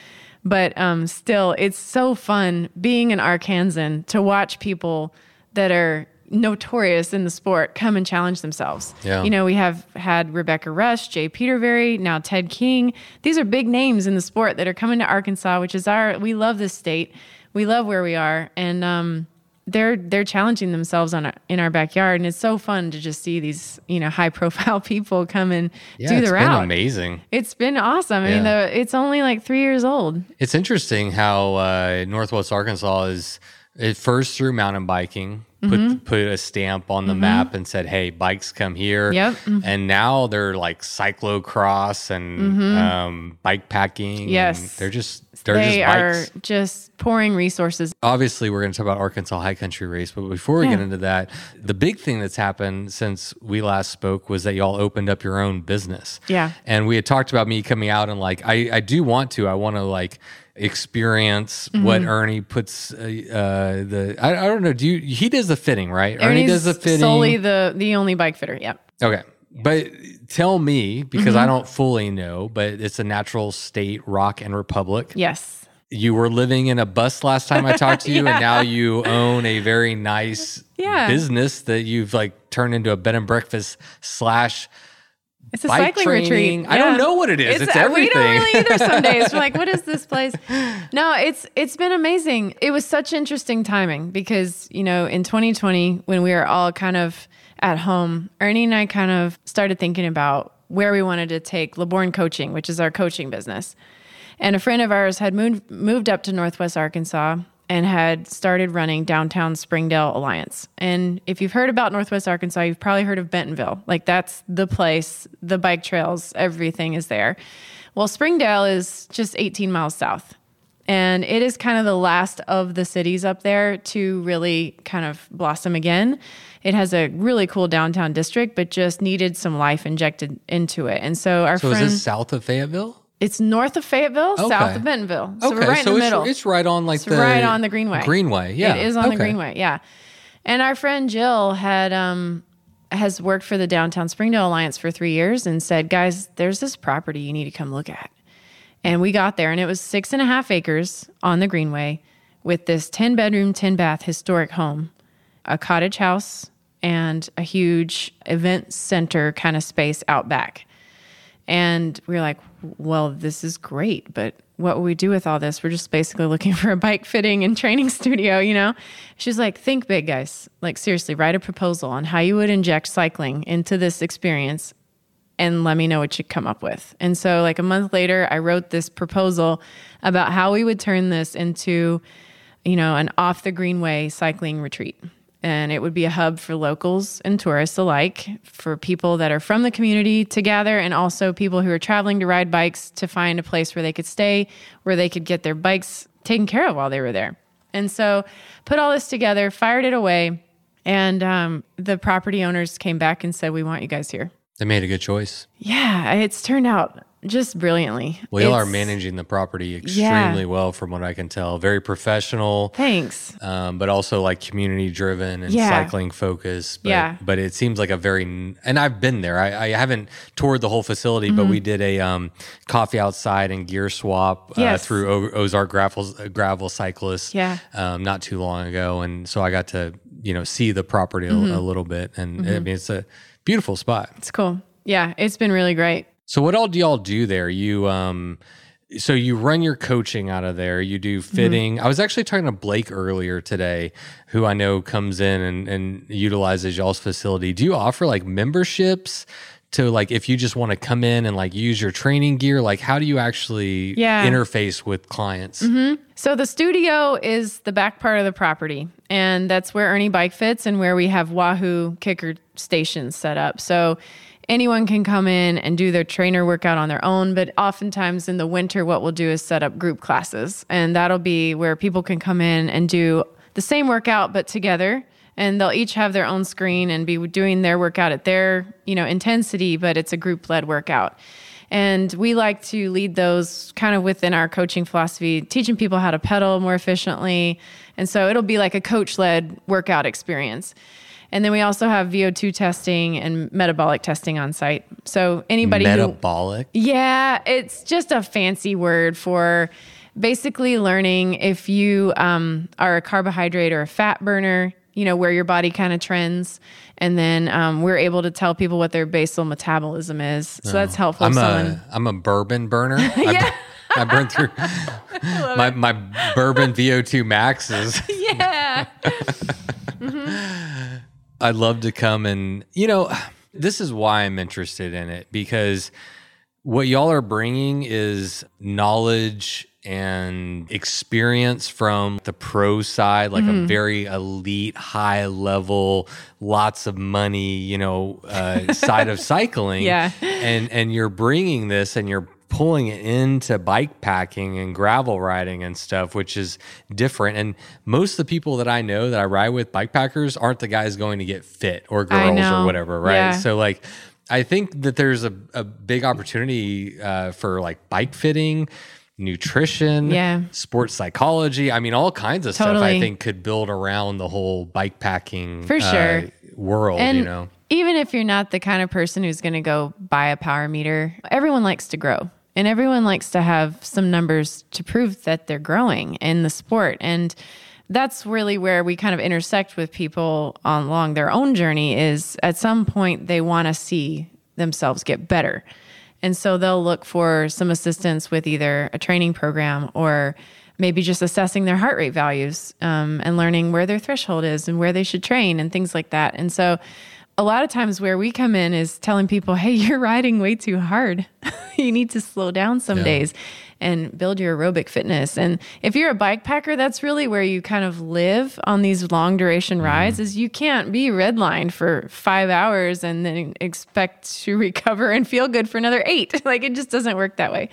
But um still it's so fun being an Arkansan to watch people that are notorious in the sport come and challenge themselves. Yeah. You know, we have had Rebecca Rusch, Jay Petervary, now Ted King. These are big names in the sport that are coming to Arkansas, which is our we love this state. We love where we are and um they're they're challenging themselves on our, in our backyard and it's so fun to just see these, you know, high profile people come and yeah, do it's the been route. amazing. It's been awesome. I mean, the, it's only like 3 years old. It's interesting how uh, Northwest Arkansas is It first through mountain biking, put mm-hmm. put a stamp on the mm-hmm. map and said, "Hey, bikes come here." Yep. And now they're like cyclocross and mm-hmm. um, bike packing. and Yes. they're just they're they just bikes. are just pouring resources. Obviously, we're going to talk about Arkansas High Country Race, but before we get into that, the big thing that's happened since we last spoke was that y'all opened up your own business. Yeah. And we had talked about me coming out and like I I do want to. I want to like experience what Mm-hmm. Ernie puts uh, uh, the I, I don't know. Do you he does the fitting right? Ernie does the fitting. Solely the the only bike fitter. Yep. Okay. But tell me, because Mm-hmm. I don't fully know, but it's a natural state, rock and republic. Yes. You were living in a bus last time I talked to you, and now you own a very nice Yeah. business that you've like turned into a bed and breakfast slash It's a bike cycling training. retreat. I don't know what it is. It's, uh, everything. We don't really either. Some days we're like, "What is this place?" No, it's it's been amazing. It was such interesting timing because you know in 2020 when we were all kind of at home, Ernie and I kind of started thinking about where we wanted to take Laborn Coaching, which is our coaching business. And a friend of ours had moved moved up to Northwest Arkansas and had started running downtown Springdale Alliance. And if you've heard about Northwest Arkansas, you've probably heard of Bentonville. Like that's the place, the bike trails, everything is there. Well, Springdale is just 18 miles south. And it is kind of the last of the cities up there to really kind of blossom again. It has a really cool downtown district, but just needed some life injected into it. And so our So friend, is this south of Fayetteville? It's north of Fayetteville, south of Bentonville. So okay, we're right in so the it's, middle. it's right on like It's the right on the Greenway. Greenway, yeah, It is on the Greenway, yeah. And our friend Jill had um has worked for the Downtown Springdale Alliance for three years and said, guys, there's this property you need to come look at. And we got there and it was six and a half acres on the Greenway with this 10 bedroom, 10 bath historic home, a cottage house, and a huge event center kind of space out back. And we were like, well, this is great, but what will we do with all this? We're just basically looking for a bike fitting and training studio, you know? She's like, think big, guys. Like, seriously, write a proposal on how you would inject cycling into this experience and let me know what you come up with. And so, like, a month later, I wrote this proposal about how we would turn this into, you know, an off the greenway cycling retreat. And it would be a hub for locals and tourists alike, for people that are from the community to gather, and also people who are traveling to ride bikes to find a place where they could stay, where they could get their bikes taken care of while they were there. And so, put all this together, fired it away, and um, the property owners came back and said, "We want you guys here." They made a good choice. Yeah, it's turned out just brilliantly. Well, you are managing the property extremely Yeah. well, from what I can tell. Very professional. Thanks. um, but also like community driven and Yeah. cycling focused. But, Yeah. but it seems like a very, and I've been there. I, I haven't toured the whole facility, but Mm-hmm. we did a um, coffee outside and gear swap uh, Yes. through o- Ozark Gravel, Gravel Cyclists Yeah. um, not too long ago. And so I got to, you know, see the property a, Mm-hmm. a little bit. And I mean, it's a beautiful spot. It's cool. Yeah, it's been really great. So what all do y'all do there? You um so you run your coaching out of there. You do fitting. I was actually talking to Blake earlier today, who I know comes in and, and utilizes y'all's facility. Do you offer like memberships to like if you just want to come in and like use your training gear? Like how do you actually Yeah. interface with clients? So the studio is the back part of the property, and that's where Ernie Bike fits and where we have Wahoo KICKR stations set up. So anyone can come in and do their trainer workout on their own, but oftentimes in the winter, what we'll do is set up group classes, and that'll be where people can come in and do the same workout but together. And they'll each have their own screen and be doing their workout at their, you know, intensity, but it's a group led workout. And we like to lead those kind of within our coaching philosophy, teaching people how to pedal more efficiently. And so it'll be like a coach led workout experience. And then we also have VO2 testing and metabolic testing on site. So anybody who Metabolic. yeah, it's just a fancy word for basically learning if you um, are a carbohydrate or a fat burner, you know, where your body kind of trends. And then um, we're able to tell people what their basal metabolism is. So that's helpful. I'm a am a bourbon burner. Yeah. I, I burn through my my bourbon VO2 maxes. yeah. I'd love to come and, you know, this is why I'm interested in it because what y'all are bringing is knowledge and experience from the pro side, like Mm-hmm. a very elite, high level, lots of money, you know, uh, side of cycling. Yeah. And and you're bringing this and you're pulling it into bike packing and gravel riding and stuff, which is different. And most of the people that I know that I ride with, bike packers, aren't the guys going to get fit or girls or whatever, right? Yeah. So like I think that there's a, a big opportunity uh, for like bike fitting, nutrition, Yeah. sports psychology. I mean, all kinds of stuff I think could build around the whole bike packing For uh, sure. world, and you know. even if you're not the kind of person who's going to go buy a power meter, everyone likes to grow. And everyone likes to have some numbers to prove that they're growing in the sport. And that's really where we kind of intersect with people along their own journey is at some point they want to see themselves get better. And so they'll look for some assistance with either a training program or maybe just assessing their heart rate values um, and learning where their threshold is and where they should train and things like that. And so a lot of times where we come in is telling people, hey, you're riding way too hard. you need to slow down some days and build your aerobic fitness. And if you're a bike packer, that's really where you kind of live on these long duration rides is you can't be redlined for 5 hours and then expect to recover and feel good for another 8. like it just doesn't work that way.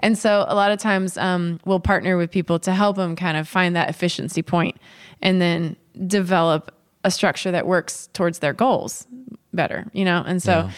And so a lot of times um, we'll partner with people to help them kind of find that efficiency point and then develop a structure that works towards their goals better, you know? And so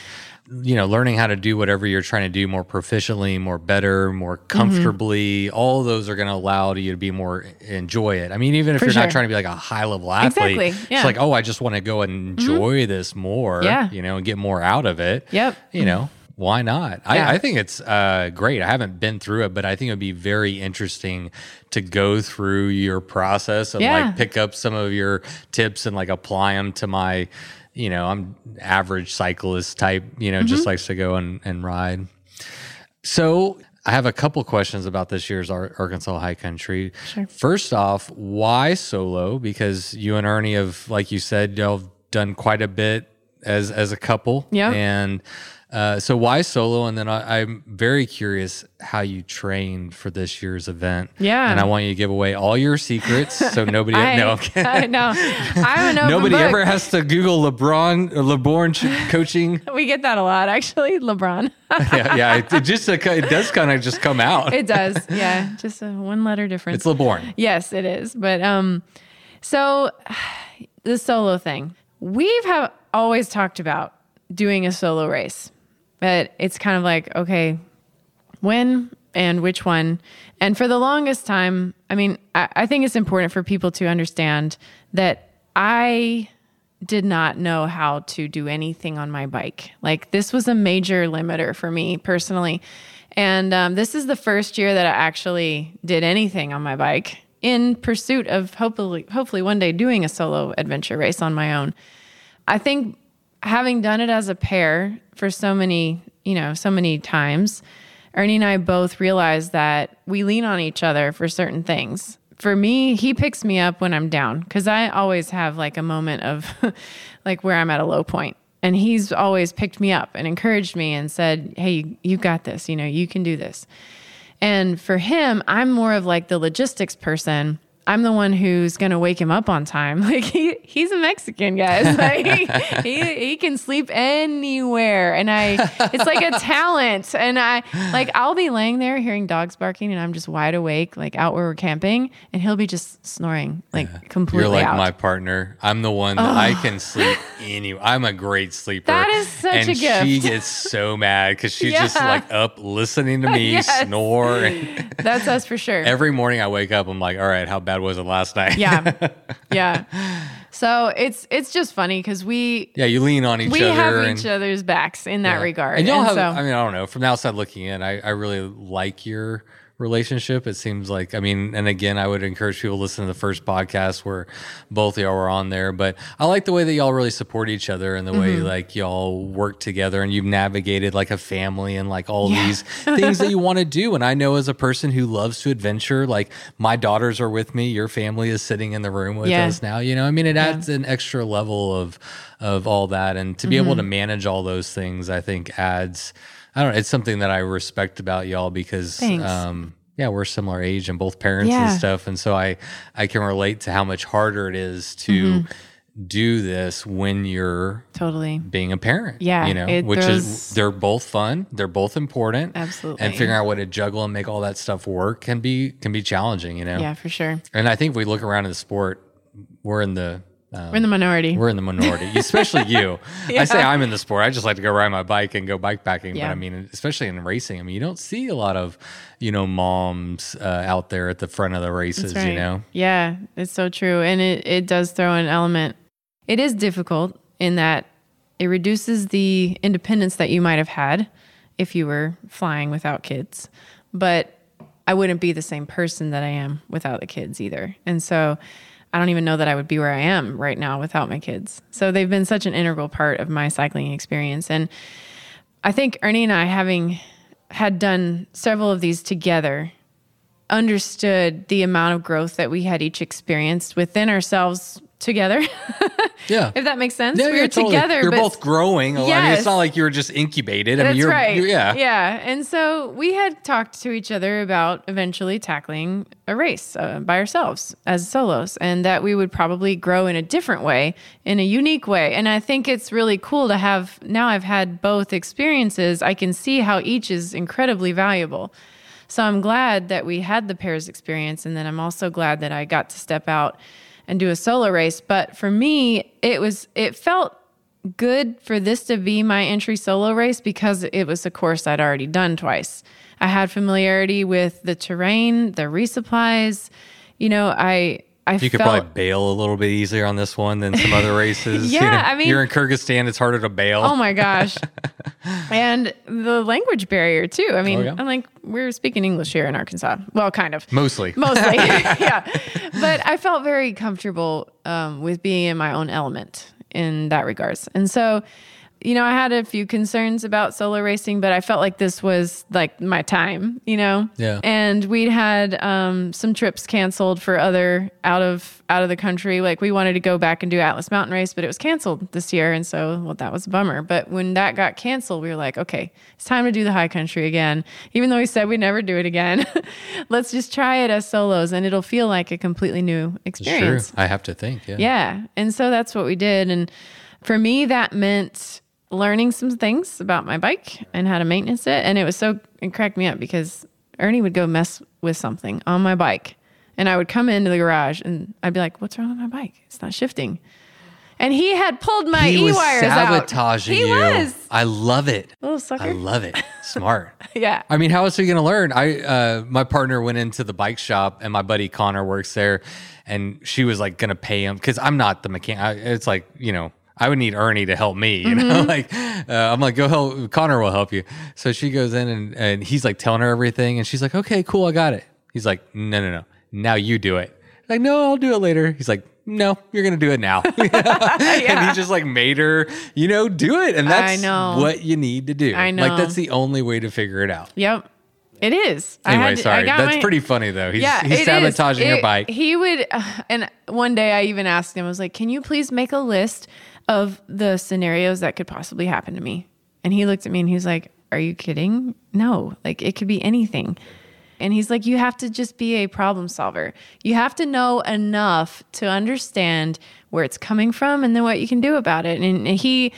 you know, learning how to do whatever you're trying to do more proficiently, more better, more mm-hmm. comfortably, all of those are going to allow you to be more enjoy it. I mean, even if For you're sure. not trying to be like a high level athlete, Exactly, it's like, oh, I just want to go and enjoy this more, Yeah. you know, and get more out of it. Yep. You know, why not? Yeah. I, I think it's uh, great. I haven't been through it, but I think it would be very interesting to go through your process and Yeah. like pick up some of your tips and like apply them to my, you know, I'm average cyclist type, you know, Mm-hmm. just likes to go and, and ride. So I have a couple questions about this year's Ar- Arkansas High Country. First off, why solo? Because you and Ernie have, like you said, y'all have done quite a bit as as a couple. Yeah. And uh, so why solo? And then I, I'm very curious how you trained for this year's event. Yeah. And I want you to give away all your secrets so nobody. I, no. I know. I'm an Nobody book. ever has to Google LeBron or LeBron coaching. We get that a lot, actually. LeBron. yeah, yeah. It, it just it does kind of just come out. it does. Yeah. Just a one letter difference. It's LeBron. Yes, it is. But um, so the solo thing, we've have always talked about doing a solo race, but it's kind of like okay, when and which one. And for the longest time, I mean, I, I think it's important for people to understand that I did not know how to do anything on my bike. Like this was a major limiter for me personally. And um, this is the first year that I actually did anything on my bike in pursuit of hopefully, hopefully one day doing a solo adventure race on my own. I think having done it as a pair for so many, you know, so many times, Ernie and I both realized that we lean on each other for certain things. For me, he picks me up when I'm down because I always have like a moment of like where I'm at a low point. And he's always picked me up and encouraged me and said, Hey, you, you got this. You know, you can do this. And for him, I'm more of like the logistics person. I'm the one who's gonna wake him up on time. Like he he's a Mexican, guys. Like he, he can sleep anywhere, and I it's like a talent. And I like I'll be laying there hearing dogs barking, and I'm just wide awake, like out where we're camping, and he'll be just snoring like completely You're like out. my partner. I'm the one that I can oh. sleep anywhere. I'm a great sleeper. That is such and a gift. she gets so mad because she's just like up listening to me Yes. snore. That's us for sure. Every morning I wake up, I'm like, all right, how bad was it last night? yeah, yeah. So it's it's just funny because we yeah, you lean on each we other. have and, each other's backs in that yeah. regard. And y'all have, so, I mean, I don't know. From the outside looking in, I, I really like your relationship. It seems like, I mean, and again, I would encourage people to listen to the first podcast where both of y'all were on there. But I like the way that y'all really support each other and the way Mm-hmm. like y'all work together and you've navigated like a family and like all these things that you want to do. And I know as a person who loves to adventure, like my daughters are with me, your family is sitting in the room with Yeah. us now. You know, I mean, it adds an extra level of of all that, and to be able to Mm-hmm. manage all those things, I think adds. I don't know. It's something that I respect about y'all because um, yeah, we're similar age and both parents Yeah. and stuff. And so I, I can relate to how much harder it is to Mm-hmm. do this when you're Totally. being a parent. Yeah, You know, it which throws- is, they're both fun. They're both important. Absolutely. And figuring out what to juggle and make all that stuff work can be, can be challenging, you know? Yeah, for sure. And I think if we look around in the sport, we're in the, um, We're in the minority. we're in the minority, especially you. I say I'm in the sport. I just like to go ride my bike and go bike packing. But I mean, especially in racing, I mean, you don't see a lot of, you know, moms uh, out there at the front of the races, right. you know? Yeah, it's so true. And it, it does throw an element. It is difficult in that it reduces the independence that you might have had if you were flying without kids. But I wouldn't be the same person that I am without the kids either. And so I don't even know that I would be where I am right now without my kids. So they've been such an integral part of my cycling experience. And I think Ernie and I, having had done several of these together, understood the amount of growth that we had each experienced within ourselves together. Yeah. if that makes sense. Yeah, we yeah, were totally. together. You're both growing. I mean, it's not like you were just incubated. I That's mean, you're, right. you're- yeah. Yeah. And so we had talked to each other about eventually tackling a race uh, by ourselves as solos and that we would probably grow in a different way, in a unique way. And I think it's really cool to have now I've had both experiences. I can see how each is incredibly valuable. So I'm glad that we had the pairs experience. And then I'm also glad that I got to step out and do a solo race. But for me, it was, it felt good for this to be my entry solo race because it was a course I'd already done twice. I had familiarity with the terrain, the resupplies. You know, I I You could felt, probably bail a little bit easier on this one than some other races. you Yeah, know? I mean- you're in Kyrgyzstan, it's harder to bail. Oh my gosh. and the language barrier too. I mean, Oh, yeah? I'm like, we're speaking English here in Arkansas. Well, kind of. Mostly. Mostly. yeah. But I felt very comfortable um, with being in my own element in that regards. And so, you know, I had a few concerns about solo racing, but I felt like this was like my time, you know? Yeah. And we'd had um, some trips canceled for other out of out of the country. Like we wanted to go back and do Atlas Mountain Race, but it was canceled this year. And so, well, that was a bummer. But when that got canceled, we were like, okay, it's time to do the high country again. Even though we said we'd never do it again, let's just try it as solos and it'll feel like a completely new experience. Sure. I have to think. Yeah. Yeah. And so that's what we did. And for me, that meant learning some things about my bike and how to maintenance it. And it was so, it cracked me up because Ernie would go mess with something on my bike. And I would come into the garage and I'd be like, what's wrong with my bike? It's not shifting. And he had pulled my He e wires out. sabotaging He you. was. I love it. Little sucker. I love it. Smart. yeah. I mean, how else are you going to learn? I, uh, my partner went into the bike shop and my buddy Connor works there and she was like going to pay him because I'm not the mechanic. It's like, you know, I would need Ernie to help me, you know, Mm-hmm. like, uh, I'm like, go help, Connor will help you. So she goes in and, and he's like telling her everything and she's like, okay, cool. I got it. He's like, no, no, no. Now you do it. Like, no, I'll do it later. He's like, no, you're going to do it now. And he just like made her, you know, do it. And that's know. what you need to do. I know. Like, that's the only way to figure it out. Yep. It is. I Anyway, had to- I sorry. That's my- pretty funny though. He's, yeah, he's it sabotaging your bike. He would, and one day I even asked him, I was like, "Can you please make a list of the scenarios that could possibly happen to me?" And he looked at me and he was like, "Are you kidding? No, like it could be anything." And he's like, "You have to just be a problem solver. You have to know enough to understand where it's coming from and then what you can do about it." And he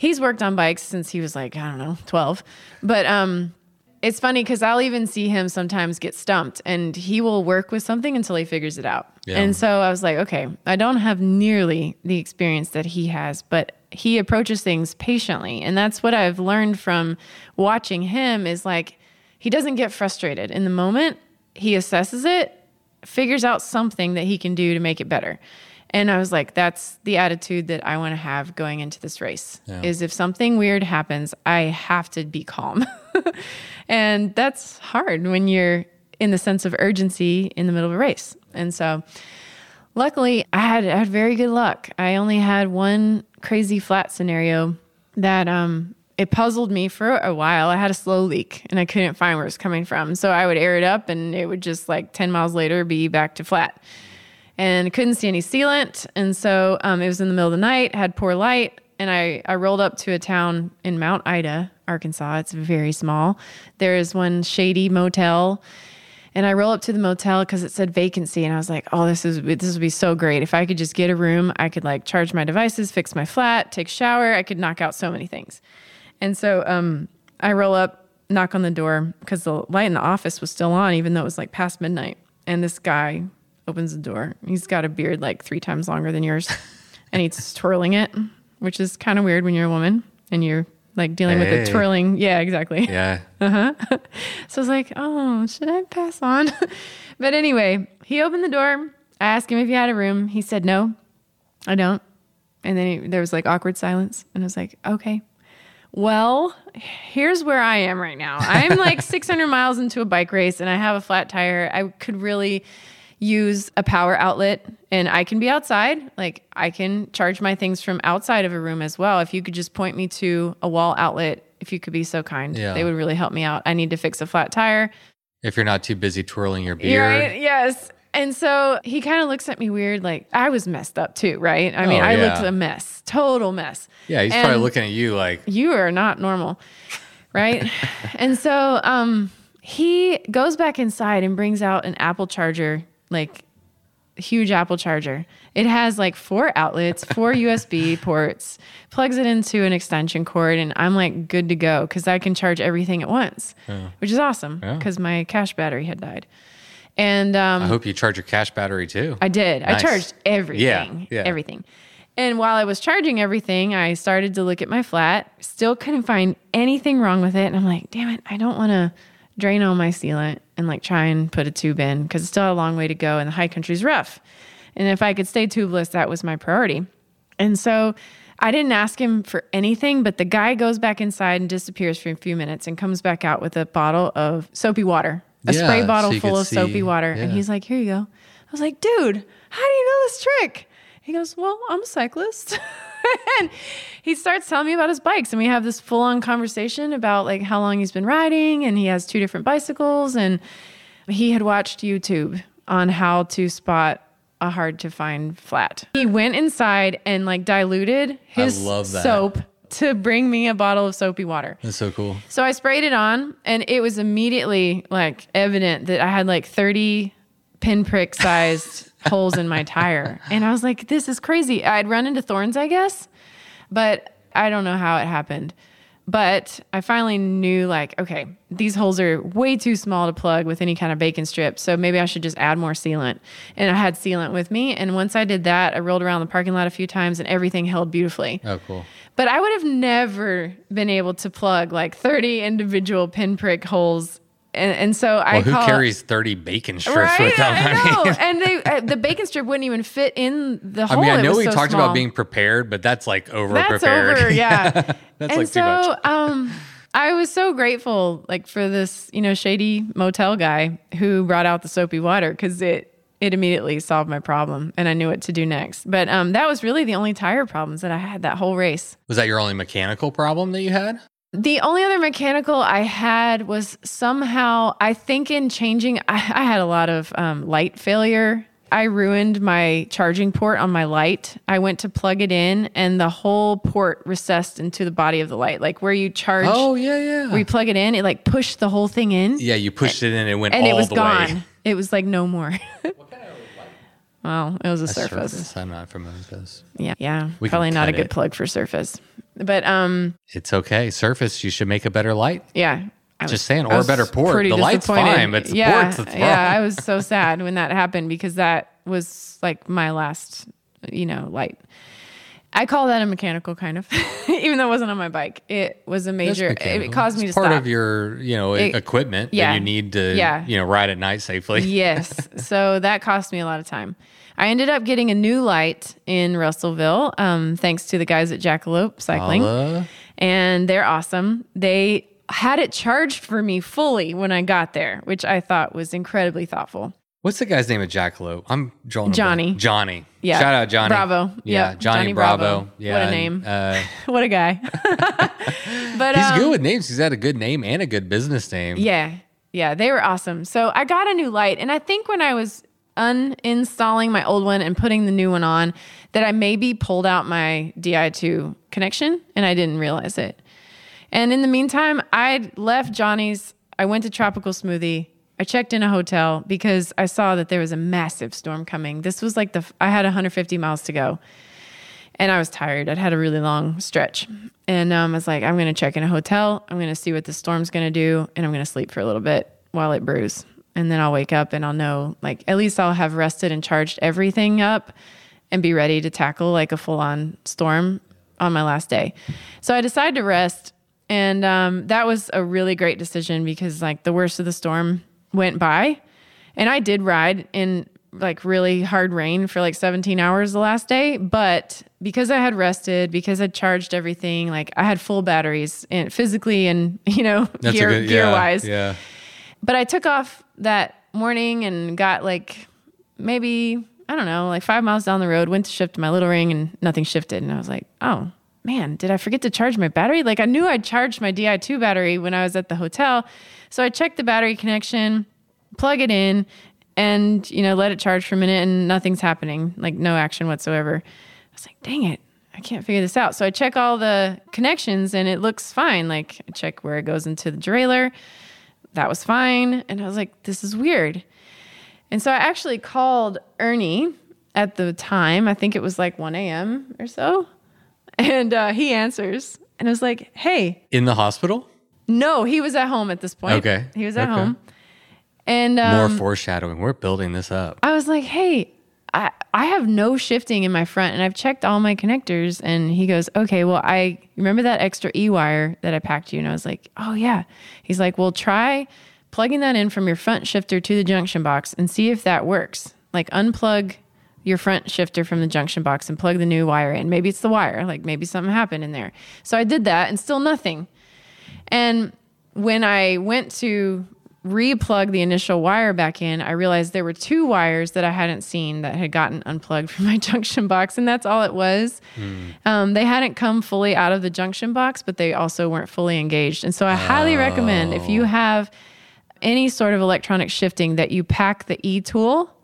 he's worked on bikes since he was like, I don't know, 12. But um it's funny because I'll even see him sometimes get stumped and he will work with something until he figures it out. Yeah. And so I was like, okay, I don't have nearly the experience that he has, but he approaches things patiently. And that's what I've learned from watching him is like, he doesn't get frustrated in the moment. He assesses it, figures out something that he can do to make it better. And I was like, that's the attitude that I want to have going into this race. Is if something weird happens, I have to be calm. and that's hard when you're in the sense of urgency in the middle of a race. And so luckily I had I had very good luck. I only had one crazy flat scenario that um it puzzled me for a while. I had a slow leak and I couldn't find where it was coming from. So I would air it up and it would just like 10 miles later be back to flat. And couldn't see any sealant. And so um, it was in the middle of the night, had poor light. And I, I rolled up to a town in Mount Ida, Arkansas. It's very small. There is one shady motel And I roll up to the motel because it said vacancy, and I was like, "Oh, this is this would be so great if I could just get a room. I could like charge my devices, fix my flat, take a shower. I could knock out so many things." And so um, I roll up, knock on the door because the light in the office was still on, even though it was like past midnight. And this guy opens the door. He's got a beard like three times longer than yours, and he's twirling it, which is kind of weird when you're a woman and you're like dealing with Hey. the twirling. Yeah, exactly. Yeah. Uh huh. So I was like, oh, should I pass on? but anyway, he opened the door. I asked him if he had a room. He said, no, I don't. And then he, there was like awkward silence. And I was like, okay. Well, here's where I am right now. I'm like 600 miles into a bike race and I have a flat tire. I could really use a power outlet and I can be outside. Like I can charge my things from outside of a room as well. If you could just point me to a wall outlet, if you could be so kind, Yeah. they would really help me out. I need to fix a flat tire. If you're not too busy twirling your beard. Right? Yes. And so he kind of looks at me weird, like I was messed up too, right? I mean, Oh, I looked a mess, total mess. Yeah, he's And probably looking at you like, You are not normal, right? and so um, he goes back inside and brings out an Apple charger, like huge Apple charger. It has like four outlets, four USB ports, plugs it into an extension cord, and I'm like good to go because I can charge everything at once, which is awesome Yeah. because my cash battery had died. And um, I hope you charge your cash battery too. I did. I charged everything. yeah. Everything. And while I was charging everything, I started to look at my flat. Still couldn't find anything wrong with it. And I'm like, damn it, I don't want to drain all my sealant and like try and put a tube in because it's still a long way to go and the high country's rough. And if I could stay tubeless, that was my priority. And so I didn't ask him for anything, but the guy goes back inside and disappears for a few minutes and comes back out with a bottle of soapy water, a Yeah, spray bottle so full of soapy see- water. And he's like, here you go. I was like, dude, how do you know this trick? He goes, well, I'm a cyclist. and he starts telling me about his bikes. And we have this full on conversation about like how long he's been riding. And he has two different bicycles. And he had watched YouTube on how to spot a hard to find flat. He went inside and like diluted his love that. soap to bring me a bottle of soapy water. That's so cool. So I sprayed it on, and it was immediately like evident that I had like 30 pinprick sized holes in my tire. And I was like, this is crazy. I'd run into thorns, I guess, but I don't know how it happened. But I finally knew, like, okay, these holes are way too small to plug with any kind of bacon strip. So maybe I should just add more sealant. And I had sealant with me. And once I did that, I rolled around the parking lot a few times and everything held beautifully. Oh, cool. But I would have never been able to plug like 30 individual pinprick holes. And, and so I Well, who call carries 30 bacon strips right? with them? I know. and they, uh, the bacon strip wouldn't even fit in the hole. I mean, I know we so talked small. about being prepared, but that's like over That's prepared. over, yeah. That's and like so, too much. um, I was so grateful, like for this, you know, shady motel guy who brought out the soapy water because it it immediately solved my problem, and I knew what to do next. But um, that was really the only tire problems that I had that whole race. Was that your only mechanical problem that you had? The only other mechanical I had was somehow, I think, in changing, I, I had a lot of um, light failure. I ruined my charging port on my light. I went to plug it in, and the whole port recessed into the body of the light. Like where you charge, Oh, yeah, yeah. where you plug it in, it like pushed the whole thing in, yeah, you pushed it in and it went and all it was the gone. way. It was like no more. Well, it was a surface. Surface. I'm not familiar with this. Yeah, yeah. We Probably not a cut good it. plug for surface. But um, It's okay. Surface, you should make a better light. Yeah. I Just was- saying, or a better port. The light's fine, but it's yeah, Yeah. I was so sad when that happened because that was like my last, you know, light. I call that a mechanical kind of, even though it wasn't on my bike. It was a major. It, caused me It's to part stop. of your, you know, It- equipment yeah. that you need to, Yeah. you know, ride at night safely. yes. So that cost me a lot of time. I ended up getting a new light in Russellville, um, thanks to the guys at Jackalope Cycling. Holla. and they're awesome. They had it charged for me fully when I got there, which I thought was incredibly thoughtful. What's the guy's name at Jackalope? I'm drawing. Johnny. Johnny. Yeah. Shout out Johnny. Bravo. Yeah. Yep. Johnny, Johnny Bravo. Bravo. Yeah. What a name. Uh, what a guy. but he's um, good with names. He's had a good name and a good business name. Yeah. Yeah. They were awesome. So I got a new light. And I think when I was uninstalling my old one and putting the new one on, that I maybe pulled out my DI2 connection and I didn't realize it. And in the meantime, I'd left Johnny's. I went to Tropical Smoothie. I checked in a hotel because I saw that there was a massive storm coming. This was like the I had 150 miles to go, and I was tired. I'd had a really long stretch, and um, I was like, I'm going to check in a hotel. I'm going to see what the storm's going to do, and I'm going to sleep for a little bit while it brews, and then I'll wake up and I'll know like at least I'll have rested and charged everything up, and be ready to tackle like a full on storm on my last day. So I decided to rest. And um, that was a really great decision because like the worst of the storm went by. And I did ride in like really hard rain for like 17 hours the last day. But because I had rested, because I'd charged everything, like I had full batteries and physically and, you know, That's gear, good- gear yeah, wise. Yeah. But I took off that morning and got like maybe, I don't know, like five miles down the road, went to shift my little ring and nothing shifted. And I was like, oh man, did I forget to charge my battery? Like I knew I'd charged my Di2 battery when I was at the hotel. So I checked the battery connection, plug it in, and, you know, let it charge for a minute and nothing's happening, like no action whatsoever. I was like, dang it. I can't figure this out. So I check all the connections and it looks fine. Like I check where it goes into the derailleur that was fine. And I was like, this is weird. And so I actually called Ernie at the time. I think it was like 1 a.m. or so. And uh, he answers. And I was like, hey, In the hospital? no, he was at home at this point. Okay. He was at Okay. home. And More um, foreshadowing. We're building this up. I was like, hey, I, I have no shifting in my front and I've checked all my connectors. And he goes, okay, well, I remember that extra E wire that I packed you. And I was like, oh, yeah. He's like, well, try plugging that in from your front shifter to the junction box and see if that works. Like, unplug your front shifter from the junction box and plug the new wire in. Maybe it's the wire, like, maybe something happened in there. So I did that and still nothing. And when I went to replug the initial wire back in, I realized there were two wires that I hadn't seen that had gotten unplugged from my junction box, and that's all it was. Um, they hadn't come fully out of the junction box, but they also weren't fully engaged. And so I highly recommend if you have any sort of electronic shifting that you pack the e tool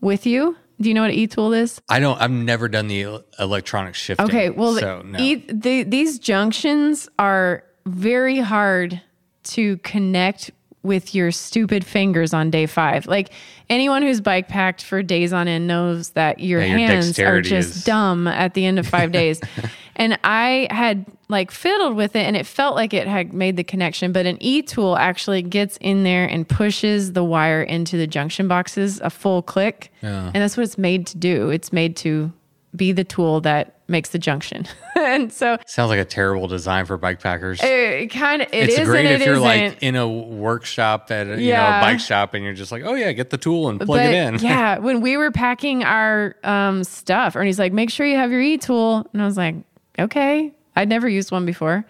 with you. Do you know what e tool is? I don't. I've never done the electronic shifting. Okay, well, so no. e- the, these junctions are very hard to connect with your stupid fingers on day five. Like anyone who's bike packed for days on end knows that your Yeah, your hands are just is- dumb at the end of five days. and I had like fiddled with it and it felt like it had made the connection, but an e tool actually gets in there and pushes the wire into the junction boxes a full click. And that's what it's made to do. It's made to be the tool that makes the junction. and so Sounds like a terrible design for bike packers. it kind of it it's is great if it you're isn't. like in a workshop at a, you know a bike shop and you're just like, oh yeah, get the tool and plug but it in. yeah, when we were packing our um, stuff, Ernie's like, make sure you have your e tool. And I was like, okay. I'd never used one before.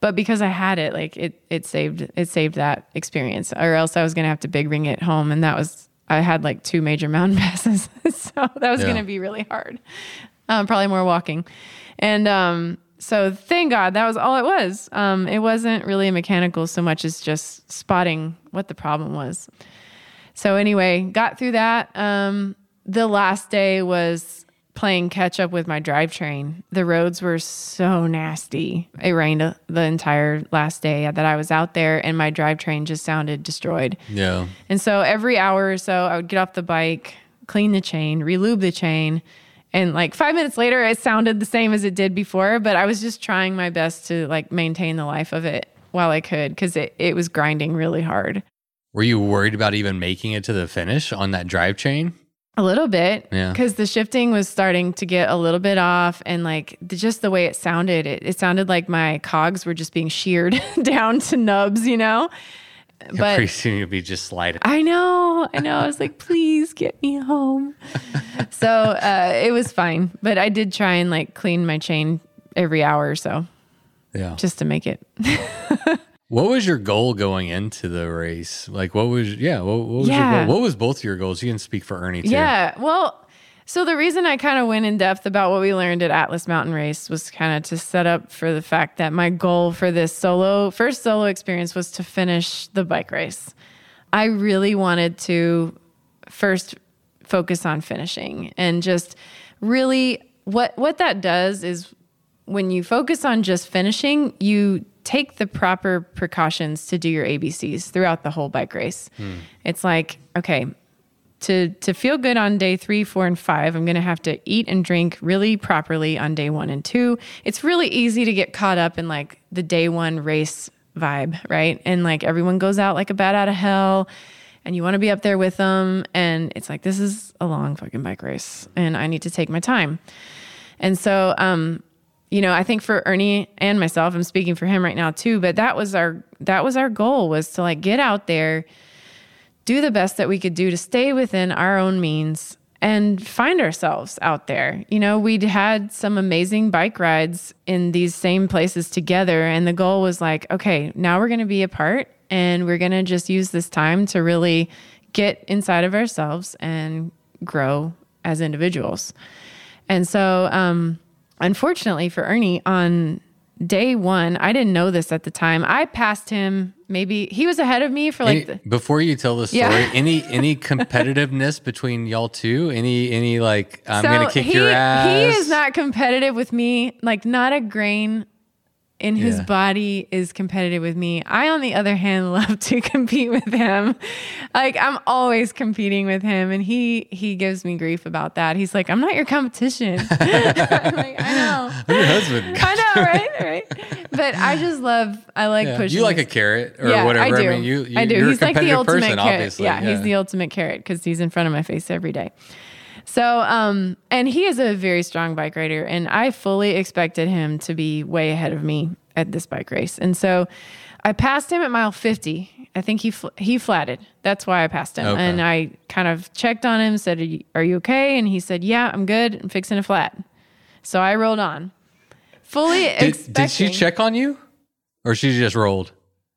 But because I had it, like it it saved it saved that experience. Or else I was gonna have to big ring it home. And that was I had like two major mountain passes. so that was Yeah. gonna be really hard. Um, probably more walking. And um so thank God that was all it was. Um, it wasn't really mechanical so much as just spotting what the problem was. So anyway, got through that. Um, the last day was playing catch up with my drivetrain. The roads were so nasty. It rained the entire last day that I was out there, and my drivetrain just sounded destroyed. Yeah. And so every hour or so, I would get off the bike, clean the chain, relube the chain. And like five minutes later, it sounded the same as it did before, but I was just trying my best to like maintain the life of it while I could because it, it was grinding really hard. Were you worried about even making it to the finish on that drive chain? A little bit, Yeah. Because the shifting was starting to get a little bit off, and like the, just the way it sounded, it, it sounded like my cogs were just being sheared down to nubs, you know. But Pretty soon you'll be just sliding. I know, I know. I was like, please get me home. so uh, it was fine, but I did try and like clean my chain every hour or so Yeah. just to make it. What was your goal going into the race? Like, what was, yeah, what, what was Yeah. your goal? What was both your goals? You can speak for Ernie too. Yeah. Well, so the reason I kind of went in depth about what we learned at Atlas Mountain Race was kind of to set up for the fact that my goal for this solo, first solo experience was to finish the bike race. I really wanted to first focus on finishing and just really what what that does is when you focus on just finishing, you take the proper precautions to do your ABCs throughout the whole bike race. It's like, okay, to to feel good on day three, four, and five, I'm gonna have to eat and drink really properly on day one and two. It's really easy to get caught up in like the day one race vibe, right? And like everyone goes out like a bat out of hell, and you want to be up there with them, and it's like this is a long fucking bike race, and I need to take my time. And so, um, you know, I think for Ernie and myself, I'm speaking for him right now too, but that was our that was our goal was to like get out there do the best that we could do to stay within our own means and find ourselves out there. You know, we'd had some amazing bike rides in these same places together. And the goal was like, okay, now we're going to be apart and we're going to just use this time to really get inside of ourselves and grow as individuals. And so, um, unfortunately for Ernie, on day one, I didn't know this at the time. I passed him. Maybe he was ahead of me for like. Any- the, before you tell the story, Yeah. any any competitiveness between y'all two? Any any like I'm gonna kick he, your ass? He is not competitive with me. Like not a grain in his Yeah. body is competitive with me. I, on the other hand, love to compete with him. Like I'm always competing with him, and he he gives me grief about that. He's like, "I'm not your competition." I'm like, I know. I'm your husband. I know, right? Right. But I just love. I like Yeah. pushing. You like a carrot or yeah, whatever. I do. mean, you, you I do. You're he's a like the ultimate person, carrot. obviously. Yeah, he's the ultimate carrot because he's in front of my face every day. So, um, and he is a very strong bike rider, and I fully expected him to be way ahead of me at this bike race. And so, I passed him at mile fifty. I think he fl- he flatted. That's why I passed him. Okay. And I kind of checked on him, said, "Are you- "Are you okay?" And he said, "Yeah, I'm good. I'm fixing a flat." So I rolled on, fully Did, expecting. did she check on you, or she just rolled?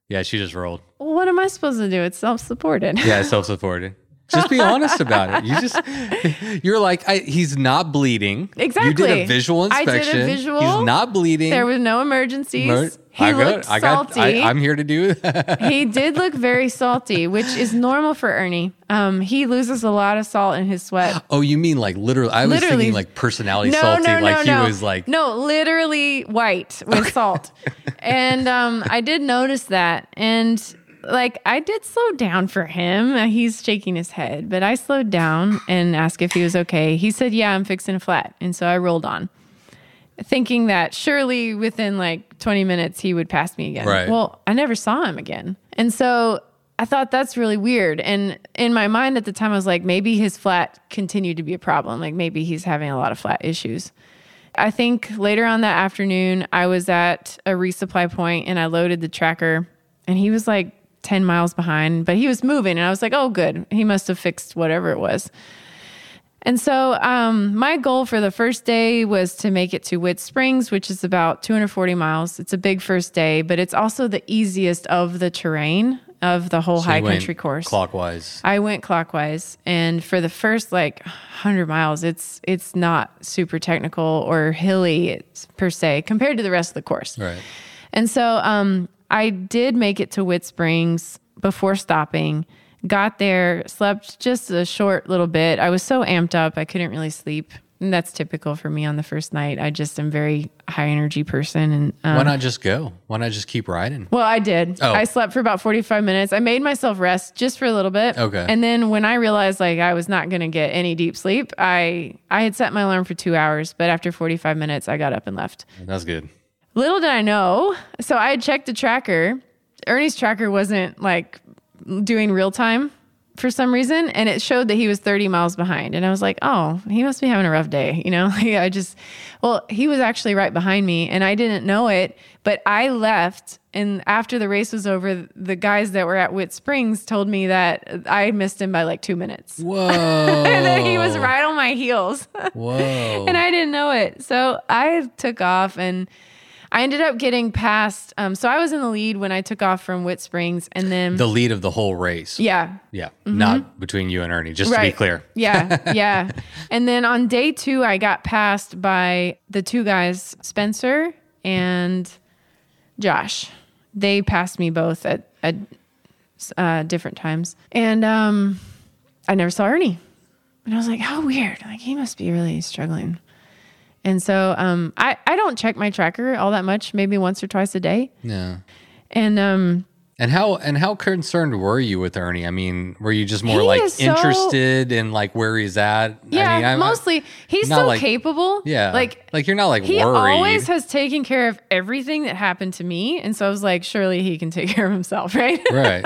Yeah, she just rolled. Well, what am I supposed to do? It's self-supported. Yeah, it's self-supported. Just be honest about it. You just you're like I, he's not bleeding. Exactly. You did a visual inspection. I did a visual. He's not bleeding. There was no emergencies. Mer- he I looked got, I got, salty. I, I'm here to do that. he did look very salty, which is normal for Ernie. Um, he loses a lot of salt in his sweat. Oh, you mean like literally? I was thinking like personality No, salty. no, no, like he no. was like, no, literally white with salt. and um, I did notice that, and like I did slow down for him. Uh, He's shaking his head, but I slowed down and asked if he was okay. He said, "Yeah, I'm fixing a flat," and so I rolled on. Thinking that surely within like 20 minutes he would pass me again. Right. Well, I never saw him again. And so I thought that's really weird. And in my mind at the time, I was like, maybe his flat continued to be a problem. Like maybe he's having a lot of flat issues. I think later on that afternoon, I was at a resupply point and I loaded the tracker and he was like 10 miles behind, but he was moving. And I was like, oh, good. He must have fixed whatever it was. And so, um, my goal for the first day was to make it to Witts Springs, which is about 240 miles. It's a big first day, but it's also the easiest of the terrain of the whole So high you went country course. clockwise. I went clockwise, and for the first like 100 miles, it's it's not super technical or hilly per se compared to the rest of the course. Right. And so um, I did make it to Witts Springs before stopping. Got there, slept just a short little bit. I was so amped up, I couldn't really sleep. And that's typical for me on the first night. I just am very high energy person. And um, Why not just go? Why not just keep riding? well, I did. Oh. I slept for about 45 minutes. I made myself rest just for a little bit. Okay. And then when I realized like I was not going to get any deep sleep, I I had set my alarm for 2 hours, but after 45 minutes I got up and left. That's good. Little did I know. So I had checked the tracker. Ernie's tracker wasn't like doing real time for some reason, and it showed that he was 30 miles behind. And I was like, oh, he must be having a rough day. You know, Like, I just, well, he was actually right behind me, and I didn't know it. But I left, and after the race was over, the guys that were at Witts Springs told me that I missed him by like two minutes. Whoa. And then he was right on my heels. Whoa. and I didn't know it. So I took off and I ended up getting past. Um, so I was in the lead when I took off from Witts Springs, and then the lead of the whole race. yeah, Yeah. Not between you and Ernie, just to be clear. yeah, yeah. And then on day two, I got passed by the two guys, Spencer and Josh. They passed me both at, at uh, different times. And um, I never saw Ernie. And I was like, how weird. Like, he must be really struggling. And so um, I, I I don't check my tracker all that much, maybe once or twice a day. Yeah. And um And how and how concerned were you with Ernie? I mean, were you just more like is so- interested in like where he's at? yeah, I mean, I'm- mostly he's so like- capable. yeah, Like like you're not like he worried. always has taken care of everything that happened to me. And so I was like, surely he can take care of himself, right? right.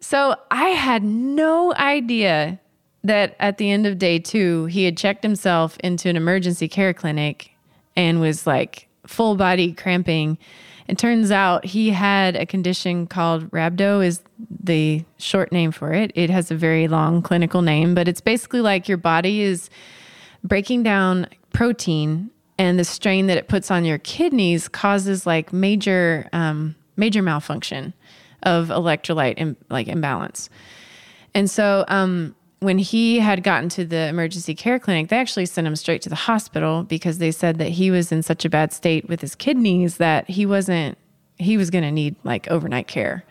So I had no idea that at the end of day two, he had checked himself into an emergency care clinic and was like full body cramping. It turns out he had a condition called rhabdo is the short name for it. It has a very long clinical name, but it's basically like your body is breaking down protein and the strain that it puts on your kidneys causes like major um, major malfunction of electrolyte Im- like imbalance and so um, when he had gotten to the emergency care clinic they actually sent him straight to the hospital because they said that he was in such a bad state with his kidneys that he wasn't he was going to need like overnight care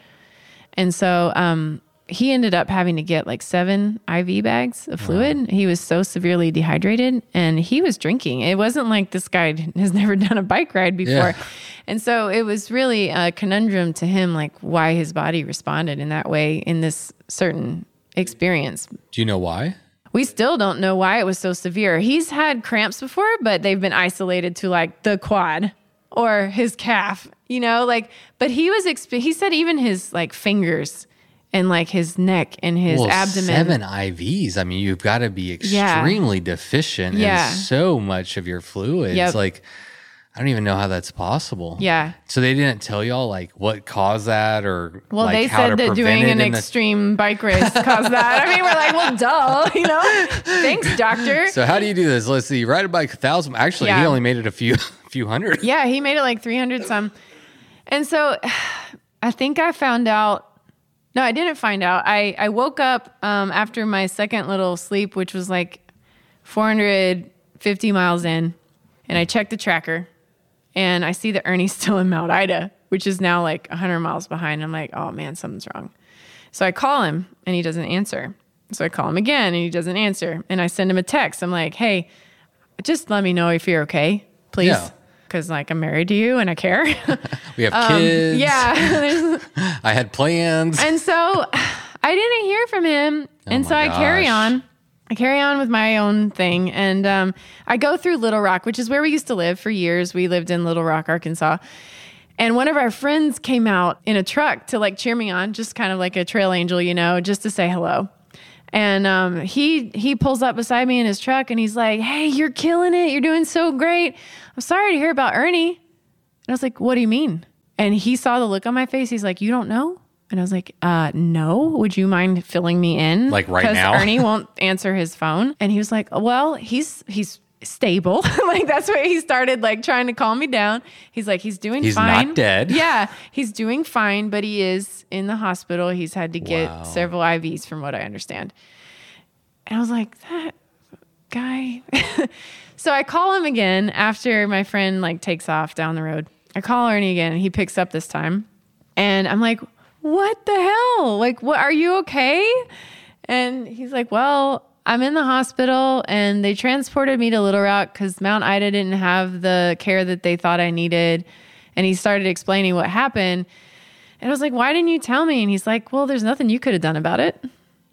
and so um, he ended up having to get like seven IV bags of fluid. He was so severely dehydrated and he was drinking. It wasn't like this guy has never done a bike ride before. Yeah. And so it was really a conundrum to him, like why his body responded in that way in this certain experience. Do you know why? We still don't know why it was so severe. He's had cramps before, but they've been isolated to like the quad or his calf, you know, like, but he was, exp- he said even his like fingers and like his neck and his well, abdomen. seven IVs. I mean, you've got to be Yeah. extremely deficient Yeah. in so much of your fluids. Yep. Like, I don't even know how that's possible. Yeah. So they didn't tell y'all like what caused that or Well, like, they how to said that doing an in the- extreme bike race caused that. I mean, we're like, well, duh, you know? Thanks, doctor. So how do you do this? Let's see. You ride a bike a thousand. Actually, he only made it a few few hundred. Yeah, he made it like 300 some. And so I think I found out. No, I didn't find out. I, I woke up um, after my second little sleep, which was like 450 miles in, and I checked the tracker and I see that Ernie's still in Mount Ida, which is now like 100 miles behind. I'm like, oh man, something's wrong. So I call him and he doesn't answer. So I call him again and he doesn't answer. And I send him a text. I'm like, hey, just let me know if you're okay, please. Yeah. Cause like I'm married to you and I care. We have kids. Um, yeah. I had plans. and so I didn't hear from him. and so Oh my I carry on. I carry on with my own thing. And um, I go through Little Rock, which is where we used to live for years. We lived in Little Rock, Arkansas. And one of our friends came out in a truck to like cheer me on, just kind of like a trail angel, you know, just to say hello. And um, he he pulls up beside me in his truck and he's like, "Hey, you're killing it. You're doing so great. I'm sorry to hear about Ernie." And I was like, "What do you mean?" And he saw the look on my face. He's like, "You don't know?" And I was like, "Uh, no. Would you mind filling me in?" Like right now? Ernie won't answer his phone. And he was like, "Well, he's he's stable." like that's what he started like trying to calm me down. He's like, "He's doing He's not fine." dead. Yeah, he's doing fine, but he is in the hospital. He's had to get Wow. several IVs, from what I understand. And I was like, that guy. so I call him again after my friend like takes off down the road. I call Ernie again, and he picks up this time, and I'm like, "What the hell? Like, what? Are you okay?" And he's like, "Well." I'm in the hospital and they transported me to Little Rock because Mount Ida didn't have the care that they thought I needed. And he started explaining what happened. And I was like, why didn't you tell me? And he's like, well, there's nothing you could have done about it.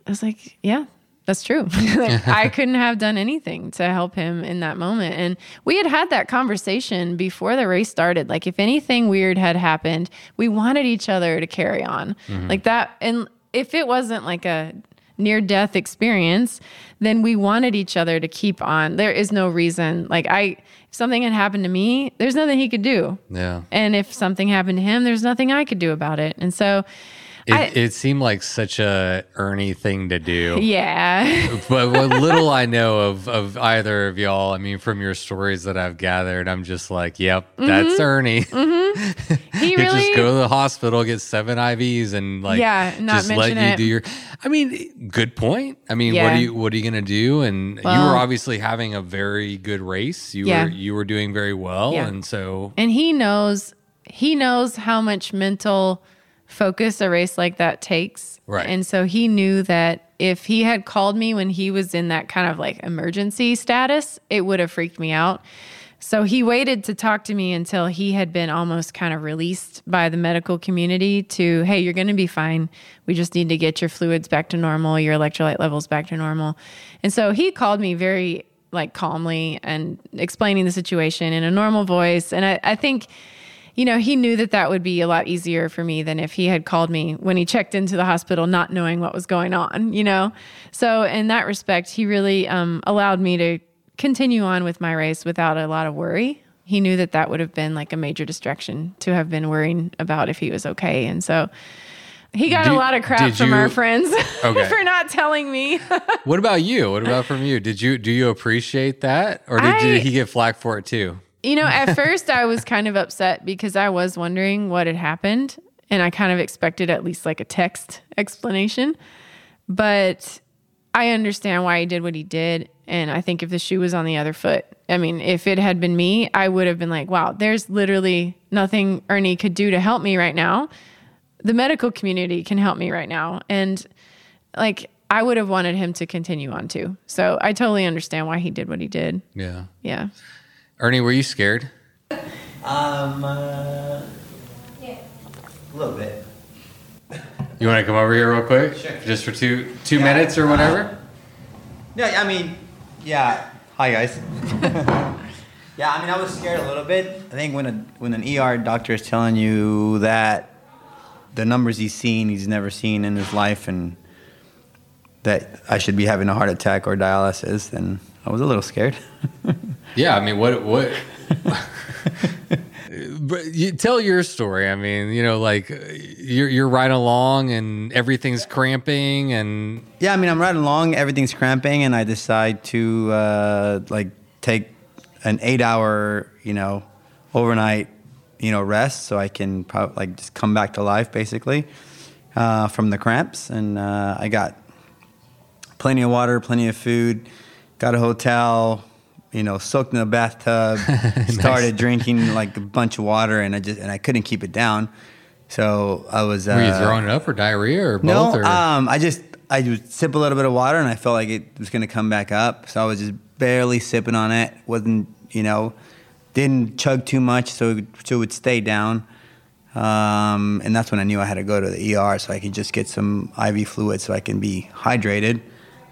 I was like, yeah, that's true. Like, I couldn't have done anything to help him in that moment. And we had had that conversation before the race started. Like, if anything weird had happened, we wanted each other to carry on mm-hmm. like that. And if it wasn't like a near death experience, then we wanted each other to keep on. There is no reason. Like, I, if something had happened to me, there's nothing he could do. yeah. And if something happened to him, there's nothing I could do about it. And so, It, I- it seemed like such a Ernie thing to do. yeah, but what little I know of of either of y'all, I mean, from your stories that I've gathered, I'm just like, yep, that's mm-hmm. Ernie. Mm-hmm. he really, just go to the hospital, get seven IVs, and like, Yeah, not just let you it. do your. I mean, good point. I mean, what are you what are you gonna do? And you were obviously having a very good race. You Yeah. were you were doing very well, Yeah. and so and he knows, he knows how much mental focus a race like that takes. Right. And so he knew that if he had called me when he was in that kind of like emergency status, it would have freaked me out. So he waited to talk to me until he had been almost kind of released by the medical community to, hey, you're going to be fine. We just need to get your fluids back to normal, your electrolyte levels back to normal. And so he called me very like calmly and explaining the situation in a normal voice. And I, I think, you know, he knew that that would be a lot easier for me than if he had called me when he checked into the hospital, not knowing what was going on, you know? So, in that respect, he really um, allowed me to continue on with my race without a lot of worry. He knew that that would have been like a major distraction to have been worrying about if he was okay. And so, he got Did- a lot of crap from you- our friends Okay. for not telling me. What about you? What about from you? Did you do you appreciate that, or did, I- did he get flack for it too? You know, at first I was kind of upset because I was wondering what had happened and I kind of expected at least like a text explanation. But I understand why he did what he did. And I think if the shoe was on the other foot, I mean, if it had been me, I would have been like, wow, there's literally nothing Ernie could do to help me right now. The medical community can help me right now. And like, I would have wanted him to continue on too. So I totally understand why he did what he did. Yeah, Yeah. Ernie, were you scared? Um, uh, a little bit. You want to come over here real quick, Sure. just for two two Yeah. minutes or whatever? Yeah, I mean, yeah. Hi guys. yeah, I mean, I was scared a little bit. I think when a when an ER doctor is telling you that the numbers he's seen, he's never seen in his life, and that I should be having a heart attack or dialysis, then I was a little scared. Yeah, I mean, what what? but you tell your story. I mean, you know, like you're you're right along and everything's cramping and Yeah, I mean, I'm riding along, everything's cramping, and I decide to uh, like take an eight-hour, you know, overnight, you know, rest, so I can probably like just come back to life, basically, uh, from the cramps. And uh, I got plenty of water, plenty of food, got a hotel, you know, soaked in a bathtub, started drinking like a bunch of water, and I just and I couldn't keep it down. So I was. were you uh, throwing it up or diarrhea or no, both? Or? um, I just I would sip a little bit of water, and I felt like it was going to come back up. So I was just barely sipping on it. wasn't you know, didn't chug too much, so it, so it would stay down. Um, and that's when I knew I had to go to the ER so I could just get some IV fluid so I can be hydrated.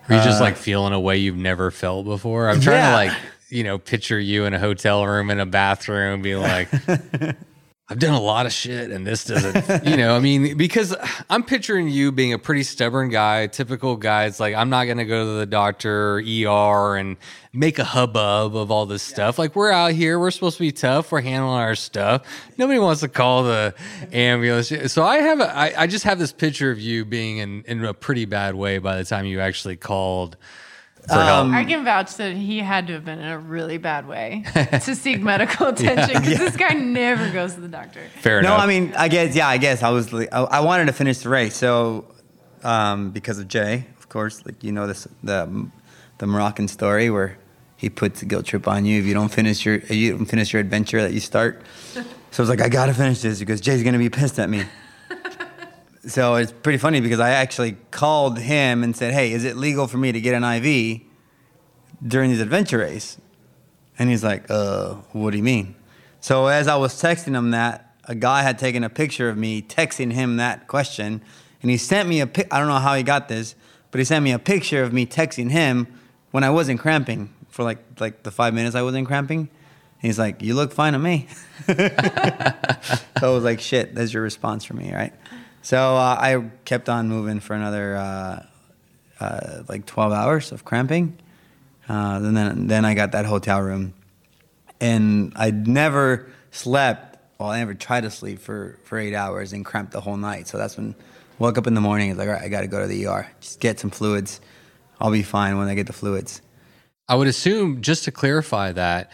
Were you just uh, like feeling a way you've never felt before? I'm trying Yeah. to like, you know, picture you in a hotel room in a bathroom being like, I've done a lot of shit and this doesn't, you know, I mean, because I'm picturing you being a pretty stubborn guy, typical guy. It's like, I'm not going to go to the doctor or ER and make a hubbub of all this stuff. Like, we're out here, we're supposed to be tough, we're handling our stuff. Nobody wants to call the ambulance. So I have, a, I, I just have this picture of you being in, in a pretty bad way by the time you actually called for help. I can vouch that he had to have been in a really bad way to seek medical attention because this guy never goes to the doctor. Fair no, enough. No, I mean, I guess, yeah, I guess I was, I, I wanted to finish the race. So, um, because of Jay, of course, like, you know, this, the, the Moroccan story where he puts a guilt trip on you if you don't finish your, if you don't finish your adventure that you start. So I was like, I gotta finish this because Jay's gonna be pissed at me. So it's pretty funny because I actually called him and said, Hey, is it legal for me to get an IV during this adventure race? And he's like, uh, what do you mean? So as I was texting him that, a guy had taken a picture of me texting him that question, and he sent me a pic. I don't know how he got this, but he sent me a picture of me texting him when I wasn't cramping for like like the five minutes I wasn't cramping. And he's like, "You look fine to me." so I was like, "Shit, that's your response for me, right?" So uh, I kept on moving for another uh, uh, like 12 hours of cramping. Uh, and then then I got that hotel room, and I never slept. Well, I never tried to sleep for, for eight hours and cramped the whole night. So that's when woke up in the morning. It's like, all right, I got to go to the ER. Just get some fluids. I'll be fine when I get the fluids. I would assume, just to clarify that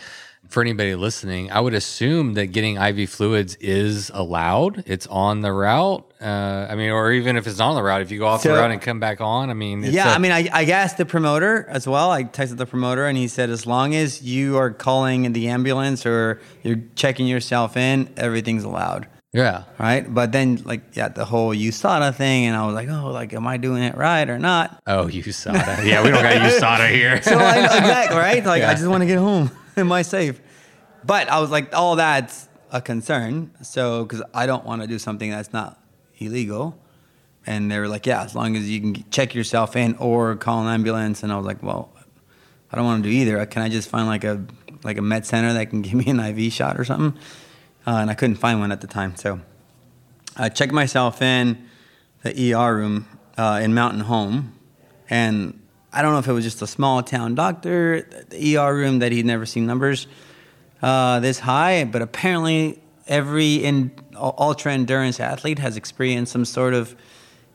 for anybody listening, I would assume that getting IV fluids is allowed. It's on the route. Uh, I mean, or even if it's not on the route, if you go off the So- route and come back on, I mean, it's yeah, a- I mean, I, I asked the promoter as well. I texted the promoter, and he said, as long as you are calling the ambulance or you're checking yourself in, everything's allowed. yeah. Right, but then like yeah, the whole USADA thing, and I was like, oh, like, am I doing it right or not? Oh, USADA. yeah, we don't got USADA here. So I, exactly right. Like Yeah. I just want to get home. Am I safe? but I was like, oh, that's a concern. So, because I don't want to do something that's not illegal. And they were like, yeah, as long as you can check yourself in or call an ambulance. And I was like, well, I don't want to do either. Can I just find like a like a med center that can give me an IV shot or something? Uh, and I couldn't find one at the time. So I checked myself in the ER room uh, in Mountain Home, and I don't know if it was just a small town doctor, the ER room that he'd never seen numbers uh, this high, but apparently every in, ultra endurance athlete has experienced some sort of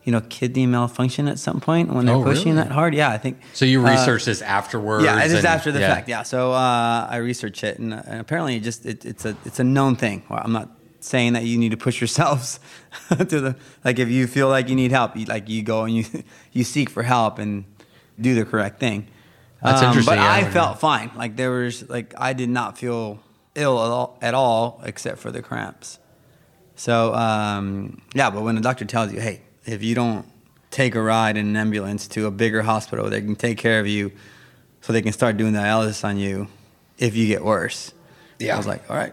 you know kidney malfunction at some point when they're Oh, pushing really? that hard. Yeah, I think. So you uh, researched this afterwards? yeah, it's after the yeah. fact. Yeah, so uh, I researched it, and, uh, and apparently, it just it, it's a it's a known thing. Well, I'm not saying that you need to push yourselves to the like if you feel like you need help, you, like you go and you you seek for help and do the correct thing. Um, That's interesting, But yeah, I I felt fine. Like there was like I did not feel ill at all, at all except for the cramps. So um, yeah, but when the doctor tells you, hey, if you don't take a ride in an ambulance to a bigger hospital, they can take care of you, so they can start doing dialysis on you if you get worse. Yeah. I was like, all right.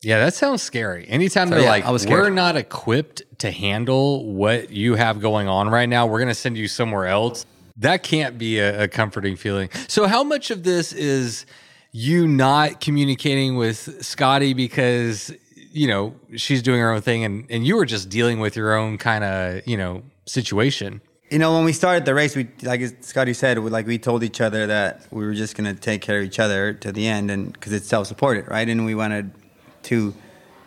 Yeah, that sounds scary. Anytime So, they're yeah, like, I was scared. we're not equipped to handle what you have going on right now, we're going to send you somewhere else. That can't be a, a comforting feeling. So, how much of this is you not communicating with Scotty because, you know, she's doing her own thing and, and you were just dealing with your own kind of, you know, situation? You know, when we started the race, we like Scotty said, we, like we told each other that we were just gonna take care of each other to the end, and because it's self-supported, right? And we wanted to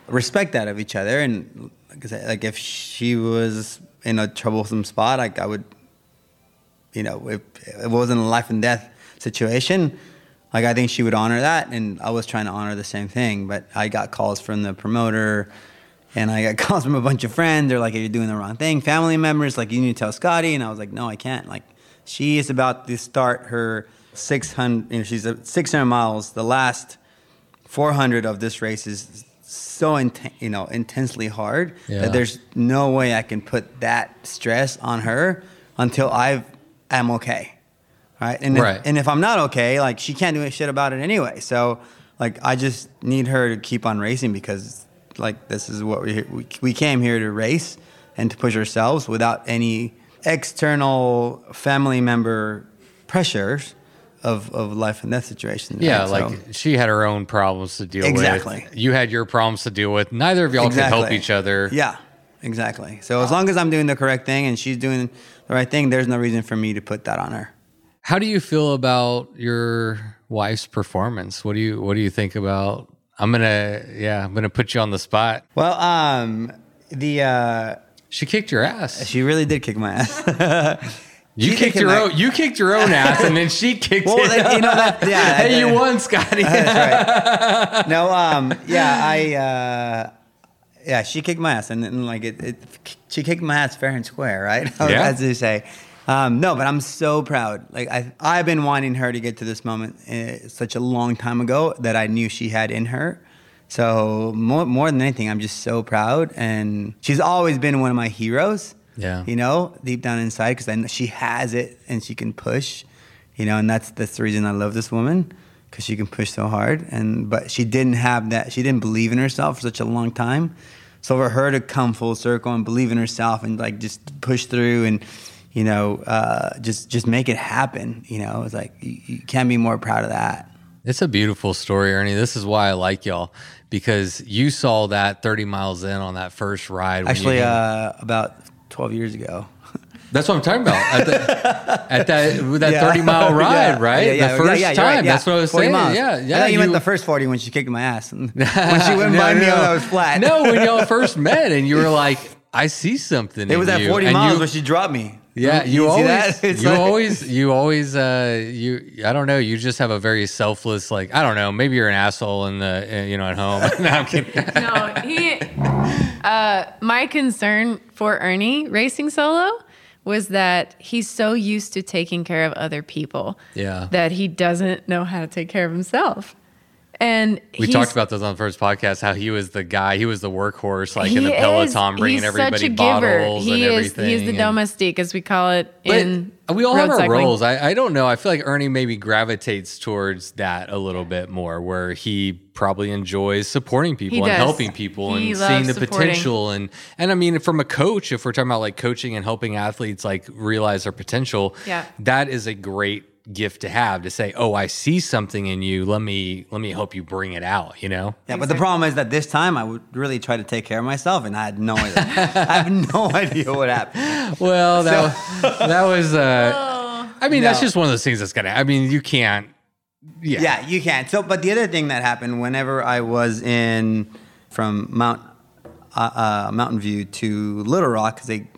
respect that of each other. And like, I said, like if she was in a troublesome spot, like I would, you know, if it wasn't a life and death situation, like I think she would honor that, and I was trying to honor the same thing. But I got calls from the promoter, and I got calls from a bunch of friends. They're like, Are "You're doing the wrong thing." Family members like, "You need to tell Scotty," and I was like, "No, I can't." Like, she is about to start her 600. You know, she's at 600 miles. The last 400 of this race is so inten- you know intensely hard Yeah. that there's no way I can put that stress on her until I am okay, right? And Right. if, and if I'm not okay, like she can't do any shit about it anyway. So like I just need her to keep on racing because like this is what we we, we came here to race and to push ourselves without any external family member pressures of, of life and death situations. Yeah, right? like So- she had her own problems to deal Exactly. with. Exactly. You had your problems to deal with. Neither of y'all could help each other. Yeah, exactly. So as long as I'm doing the correct thing and she's doing the right thing, there's no reason for me to put that on her. How do you feel about your wife's performance? What do you What do you think about? I'm gonna yeah, I'm gonna put you on the spot. Well, um, the uh, She kicked your ass. she really did kick my ass. You she kicked your kick own. You kicked your own ass, and then she kicked Well, it. you know that- yeah, hey, you won, Scotty. That's right. No, um, yeah, I, uh, yeah, she kicked my ass, and, and like it, it, she kicked my ass fair and square, right? Yeah. as they say. Um, no, but I'm so proud. Like I, I've been wanting her to get to this moment uh, such a long time ago that I knew she had in her. So more, more than anything, I'm just so proud, and she's always been one of my heroes. Yeah. you know, deep down inside, because I know she has it and she can push. You know, and that's that's the reason I love this woman because she can push so hard. And but she didn't have that. She didn't believe in herself for such a long time. So for her to come full circle and believe in herself and like just push through and you know uh, just just make it happen. You know, it's like you, you can't be more proud of that. It's a beautiful story, Ernie. This is why I like y'all because you saw that 30 miles in on that first ride. when you Actually, uh, about 12 years ago. That's what I'm talking about. At, the, at that that Yeah. 30 mile ride, Yeah, right? Yeah, yeah, the first yeah, yeah, time. right, yeah. That's what I was saying. miles. Yeah, yeah. I thought you, meant the first 40 when she kicked my ass. when she went No, by me, no. I was flat. No, when y'all first met and you were like, I see something. It was in at 40 And miles you- where she dropped me. Yeah, you, see always, that? It's you like- always, you always, uh, you. I don't know. You just have a very selfless, like I don't know. Maybe you're an asshole in the, uh, you know, at home. no, I'm kidding. no, he. Uh, my concern for Ernie racing solo was that he's so used to taking care of other people Yeah. that he doesn't know how to take care of himself. And We talked about this on the first podcast. How he was the guy, he was the workhorse, like in he the is- Peloton, bringing he's everybody such a bottles giver. and He is everything. he's the and- domestique, as we call it in But we all have our cycling. roles. I, I don't know. I feel like Ernie maybe gravitates towards that a little bit more, where he probably enjoys supporting people He and helping people He and seeing the supporting. potential. And and I mean, from a coach, if we're talking about like coaching and helping athletes like realize their potential, Yeah. that is a great gift to have to say, oh, I see something in you. Let me let me help you bring it out. You know. Yeah, but the problem is that this time I would really try to take care of myself, and I had no idea. I have no idea what happened. Well, that that was. Uh, I mean, that's just one of those things that's gonna. I mean, you can't. Yeah. Yeah, you can't. So, but the other thing that happened whenever I was in from Mount uh, uh, Mountain View to Little Rock, because they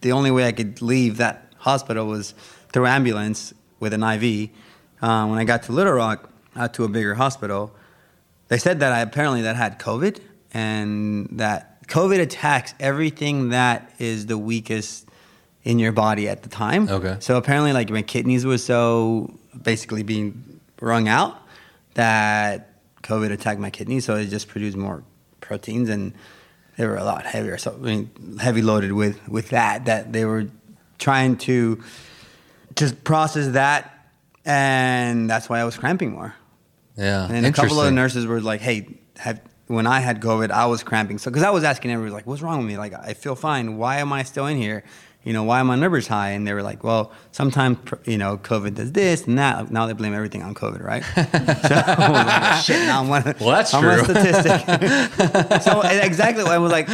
the only way I could leave that hospital was through ambulance with an IV. Uh, when I got to Little Rock, out to a bigger hospital, they said that I apparently that had COVID and that COVID attacks everything that is the weakest in your body at the time. Okay. So apparently, like my kidneys were so basically being wrung out that COVID attacked my kidneys, so it just produced more proteins and they were a lot heavier. So I mean, heavy loaded with with that that they were trying to just process that, and that's why I was cramping more. Yeah. And a couple of the nurses were like, "Hey, have, when I had COVID, I was cramping." So, because I was asking everyone, like, "What's wrong with me? Like, I feel fine. Why am I still in here? You know, why are my numbers high?" And they were like, "Well, sometimes you know, COVID does this and that." Now they blame everything on COVID, right? so, like, shit. Now I'm one. Well, that's I'm true. a statistic. so exactly, I was like,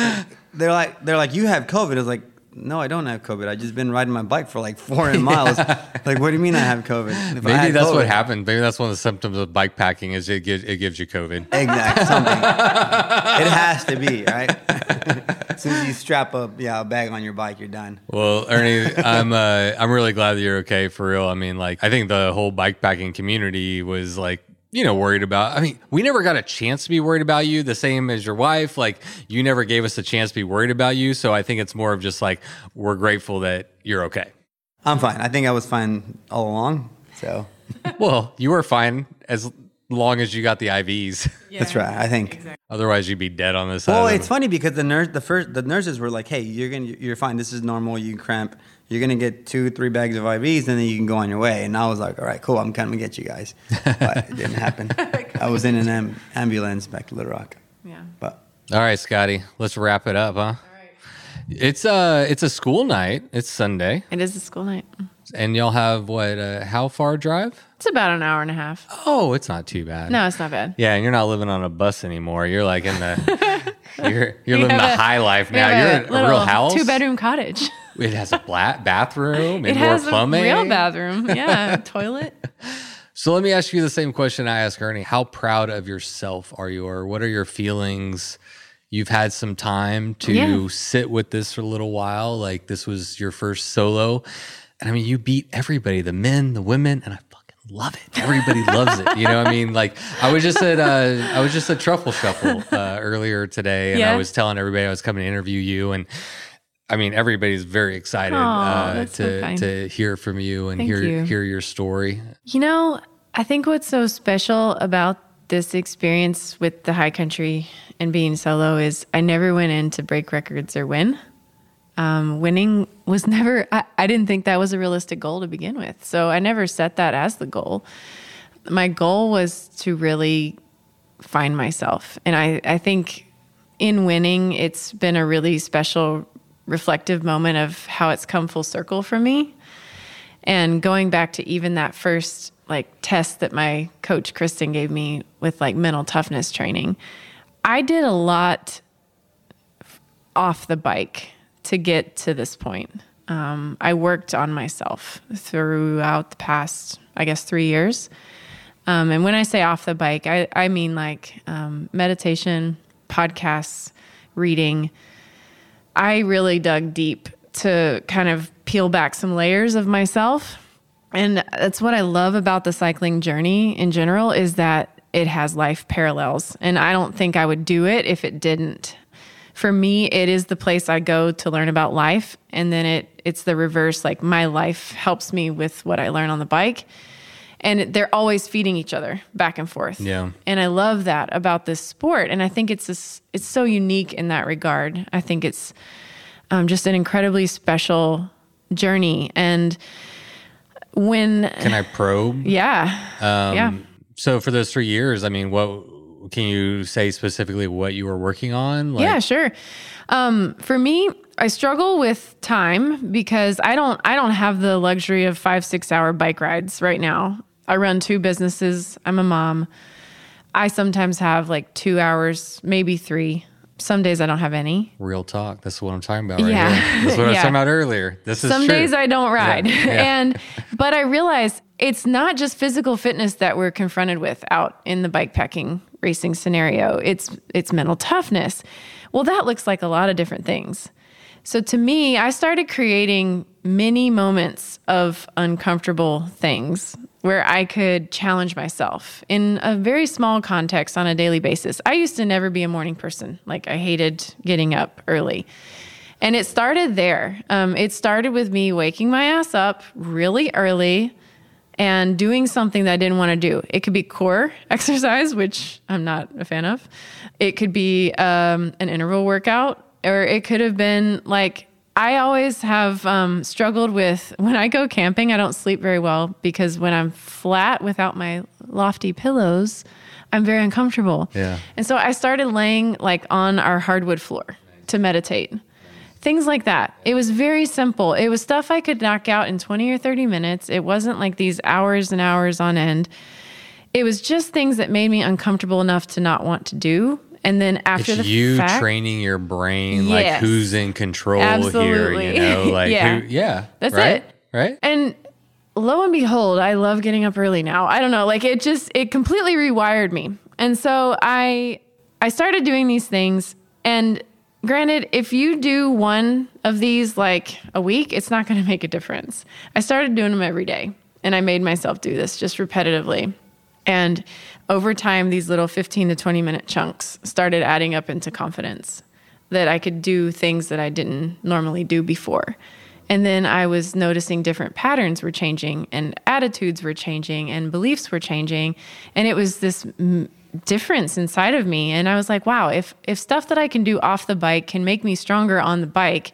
they're like, they're like, "You have COVID." I was like. No, I don't have COVID. I just been riding my bike for like 400 miles. like, what do you mean I have COVID? If Maybe that's what happened. Maybe that's one of the symptoms of bike packing is it gives it gives you COVID. Exact something. it has to be right. as soon as you strap a yeah a bag on your bike, you're done. Well, Ernie, I'm uh, I'm really glad that you're okay for real. I mean, like I think the whole bike packing community was like you know worried about. I mean, we never got a chance to be worried about you, the same as your wife. Like you never gave us a chance to be worried about you. So I think it's more of just like we're grateful that you're okay. I'm fine. I think I was fine all along. So Well, you were fine as long as you got the IVs. that's right. I think. Otherwise, you'd be dead on this side. Well, of it's funny because the nurse, the first, the nurses were like, "Hey, you're gonna, you're fine. This is normal. You cramp. You're gonna get two, three bags of IVs, and then you can go on your way." And I was like, "All right, cool. I'm coming to get you guys." But it didn't happen. I was in an am- ambulance back to Little Rock. Yeah. But All right, Scotty, let's wrap it up, huh? All right. It's uh it's a school night. It's Sunday, It is a school night. and y'all have what? Uh, how far drive? It's about an hour and a half. Oh, it's not too bad. No, it's not bad. Yeah, and you're not living on a bus anymore. You're like in the you're you're We living the a- high life now. have You're in a real house. two bedroom cottage. It has a black bathroom, It indoor has plumbing. a real bathroom. Yeah, toilet. So let me ask you the same question I asked Ernie. How proud of yourself are you, or what are your feelings? You've had some time to Yeah. sit with this for a little while. Like this was your first solo. And I mean, you beat everybody, the men, the women, and I fucking love it. Everybody loves it. You know what I mean? Like I was just at uh I was just at Truffle Shuffle uh, earlier today and I was telling everybody I was coming to interview you and I mean, everybody's very excited Aw, uh, that's so to to hear from you and Thank hear you. hear your story. You know, I think what's so special about this experience with the high country and being solo is I never went in to break records or win. Um, winning was never, I, I didn't think that was a realistic goal to begin with. So I never set that as the goal. My goal was to really find myself. And I, I think in winning, it's been a really special, reflective moment of how it's come full circle for me. And going back to even that first like test that my coach Kristin gave me with like mental toughness training, I did a lot off the bike to get to this point. Um, I worked on myself throughout the past, I guess, three years. Um, and when I say off the bike, I, I mean like um, meditation, podcasts, reading. I really dug deep to kind of peel back some layers of myself. And that's what I love about the cycling journey in general is that it has life parallels. And I don't think I would do it if it didn't. For me, it is the place I go to learn about life. And then it it's the reverse. Like my life helps me with what I learn on the bike. And they're always feeding each other back and forth. Yeah. And I love that about this sport. And I think it's this, it's so unique in that regard. I think it's um, just an incredibly special journey. And when, Can I probe? yeah, Um, yeah. So for those three years, I mean, what can you say specifically what you were working on? Like, yeah, sure. Um, for me, I struggle with time because I don't I don't have the luxury of five six hour bike rides right now. I run two businesses. I'm a mom. I sometimes have like two hours, maybe three. Some days I don't have any. Real talk. That's what I'm talking about right Yeah. here. That's what I was talking about earlier. This is Some true. days I don't ride. Yeah. Yeah. and but I realize it's not just physical fitness that we're confronted with out in the bikepacking racing scenario. It's it's mental toughness. Well, that looks like a lot of different things. So to me, I started creating mini moments of uncomfortable things where I could challenge myself in a very small context on a daily basis. I used to never be a morning person. Like I hated getting up early. And it started there. Um, it started with me waking my ass up really early and doing something that I didn't want to do. It could be core exercise, which I'm not a fan of. It could be um, an interval workout, or it could have been like, I always have um, struggled with when I go camping, I don't sleep very well because when I'm flat without my lofty pillows, I'm very uncomfortable. Yeah. And so I started laying like on our hardwood floor to meditate. Things like that. It was very simple. It was stuff I could knock out in 20 or 30 minutes. It wasn't like these hours and hours on end. It was just things that made me uncomfortable enough to not want to do. And then after It's the you fact, training your brain, like who's in control here, Absolutely. you know, like Yeah. who, yeah, That's right? it. right? And lo and behold, I love getting up early now. I don't know, like it just it completely rewired me. And so I I started doing these things and granted, if you do one of these like a week, it's not going to make a difference. I started doing them every day and I made myself do this just repetitively. And over time, these little 15 to 20 minute chunks started adding up into confidence that I could do things that I didn't normally do before. And then I was noticing different patterns were changing and attitudes were changing and beliefs were changing. And it was this mm, difference inside of me. And I was like, wow, if, if stuff that I can do off the bike can make me stronger on the bike,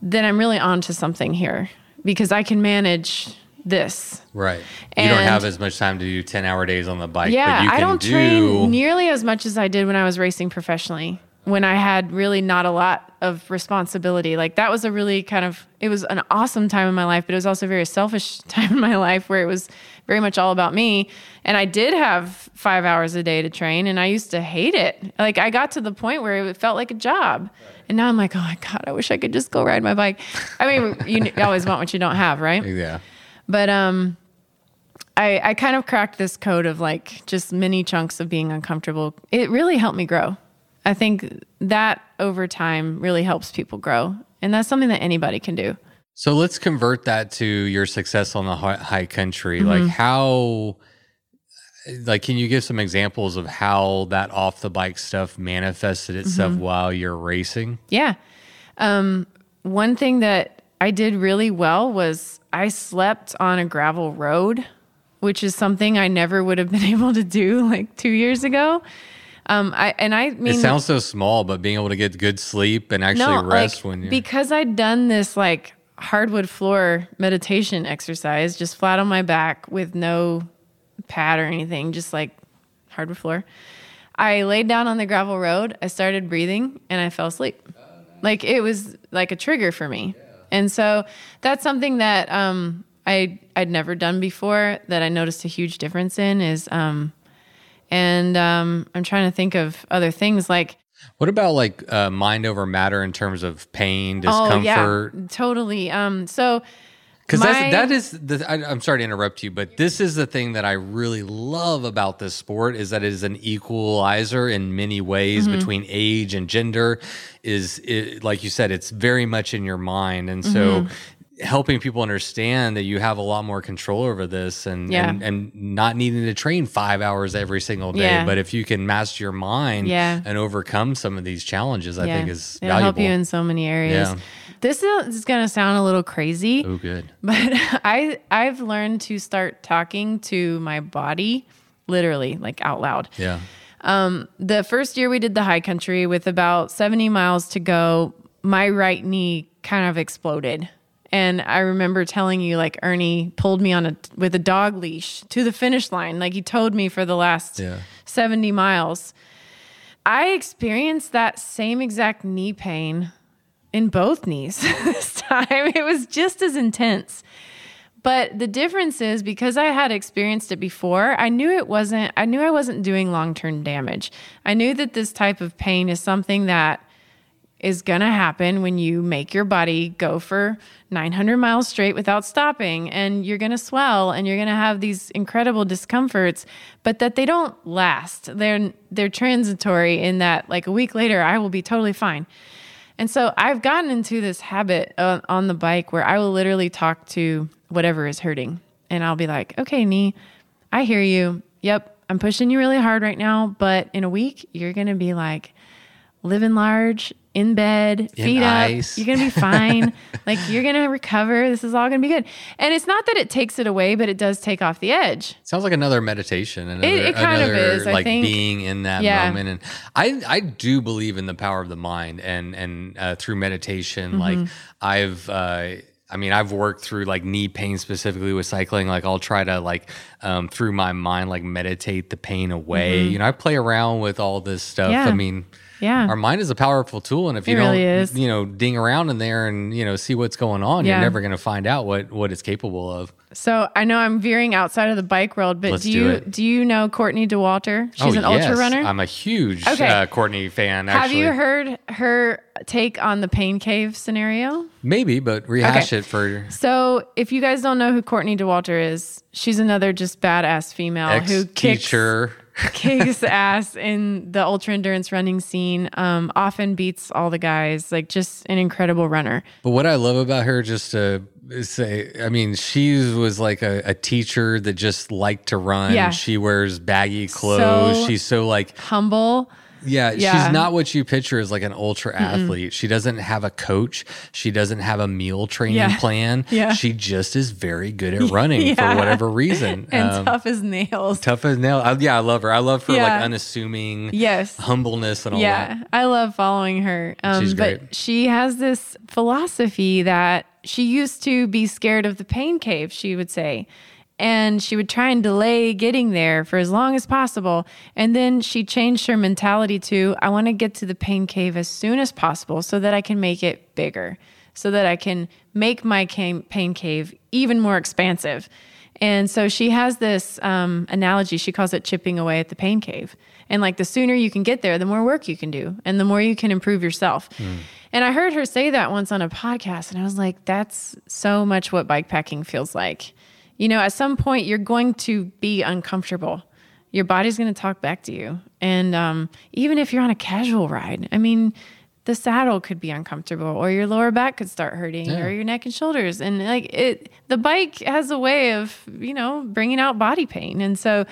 then I'm really onto something here because I can manage this. Right. you don't have as much time to do 10 hour days on the bike, Yeah, but you can I don't do train nearly as much as I did when I was racing professionally. When I had really not a lot of responsibility. Like that was a really kind of it was an awesome time in my life, but it was also a very selfish time in my life where it was very much all about me. And I did have 5 hours a day to train and I used to hate it. Like I got to the point where it felt like a job. And now I'm like, "Oh my god, I wish I could just go ride my bike." I mean, you always want what you don't have, right? Yeah. But um I I kind of cracked this code of like just mini chunks of being uncomfortable. It really helped me grow. I think that over time really helps people grow. And that's something that anybody can do. So let's convert that to your success on the high, country. Mm-hmm. Like how like can you give some examples of how that off the bike stuff manifested itself Mm-hmm. while you're racing? Yeah. Um, one thing that I did really well was I slept on a gravel road, which is something I never would have been able to do like two years ago. Um, I and I mean, It sounds so small, but being able to get good sleep and actually rest like, when you're because I'd done this like hardwood floor meditation exercise, just flat on my back with no pad or anything, just like hardwood floor. I laid down on the gravel road. I started breathing, and I fell asleep. Like it was like a trigger for me, and so that's something that um, I I'd never done before. That I noticed a huge difference in is, um, and um, I'm trying to think of other things like What about like uh, mind over matter in terms of pain, discomfort? Oh yeah, totally. Um, so Because that is the. I, I'm sorry to interrupt you, but this is the thing that I really love about this sport is that it is an equalizer in many ways Mm-hmm. between age and gender. Is it, like you said, it's very much in your mind, and so Mm-hmm. helping people understand that you have a lot more control over this, and Yeah. and, and not needing to train five hours every single day. Yeah. But if you can master your mind Yeah. and overcome some of these challenges, I think is it'll valuable. help you in so many areas. This is, is going to sound a little crazy, Oh, good. but I I've learned to start talking to my body literally like out loud. Yeah. Um, The first year we did the high country with about 70 miles to go, my right knee kind of exploded. And I remember telling you like Ernie pulled me on a with a dog leash to the finish line like he towed me for the last Yeah. 70 miles. I experienced that same exact knee pain in both knees this time. It was just as intense. But the difference is because I had experienced it before, I knew it wasn't, I knew I wasn't doing long term damage. I knew that this type of pain is something that is going to happen when you make your body go for 900 miles straight without stopping and you're going to swell and you're going to have these incredible discomforts but that they don't last they're they're transitory in that like a week later I will be totally fine and so I've gotten into this habit uh, on the bike where I will literally talk to whatever is hurting. And I'll be like okay knee I hear you. Yep I'm pushing you really hard right now but in a week you're going to be like living large in bed, In feet ice. up. You're gonna be fine. like you're gonna recover. This is all gonna be good. And it's not that it takes it away, but it does take off the edge. Sounds like another meditation. Another, it kind of another, is, I like think. being in that Yeah. moment. And I, I do believe in the power of the mind and, and uh, through meditation, Mm-hmm. like I've, uh, I mean, I've worked through like knee pain specifically with cycling. Like I'll try to like um, through my mind, like meditate the pain away. You know, I play around with all this stuff. Mm-hmm. Yeah. I mean, Yeah. our mind is a powerful tool, and if you It don't, really you know, ding around in there and you know see what's going on, Yeah. you're never going to find out what what it's capable of. So I know I'm veering outside of the bike world, but Let's do you do you know Courtney Dauwalter? She's Oh, an ultra runner. I'm a huge Okay. uh, Courtney fan. Have you heard her take on the pain cave scenario? Maybe, but rehash Okay. it for So, if you guys don't know who Courtney Dauwalter is, she's another just badass female who kicks ex-teacher. kicks ass in the ultra endurance running scene. Um, often beats all the guys. Like just an incredible runner. But what I love about her, just to say, I mean, she was like a, a teacher that just liked to run. Yeah. She wears baggy clothes. So- she's so like, Humble. Yeah, Yeah. she's not what you picture as like an ultra athlete. She doesn't have a coach. She doesn't have a meal training Yeah. plan. Yeah. She just is very good at running for whatever reason. And Um, tough as nails. tough as nails. I, yeah, I love her. I love her like unassuming Yes. humbleness and all that. yeah, that. I love following her. Um, She's but she has this philosophy that she used to be scared of the pain cave, she would say. And she would try and delay getting there for as long as possible. And then she changed her mentality to I want to get to the pain cave as soon as possible so that I can make it bigger, so that I can make my pain cave even more expansive. And so she has this um, analogy. She calls it chipping away at the pain cave. And like the sooner you can get there, the more work you can do and the more you can improve yourself. And I heard her say that once on a podcast, and I was like, that's so much what bikepacking feels like. You know, at some point, you're going to be uncomfortable. Your body's going to talk back to you. And um, even if you're on a casual ride, I mean, the saddle could be uncomfortable or your lower back could start hurting or your neck and shoulders and like it the bike has a way of you know bringing out body pain and so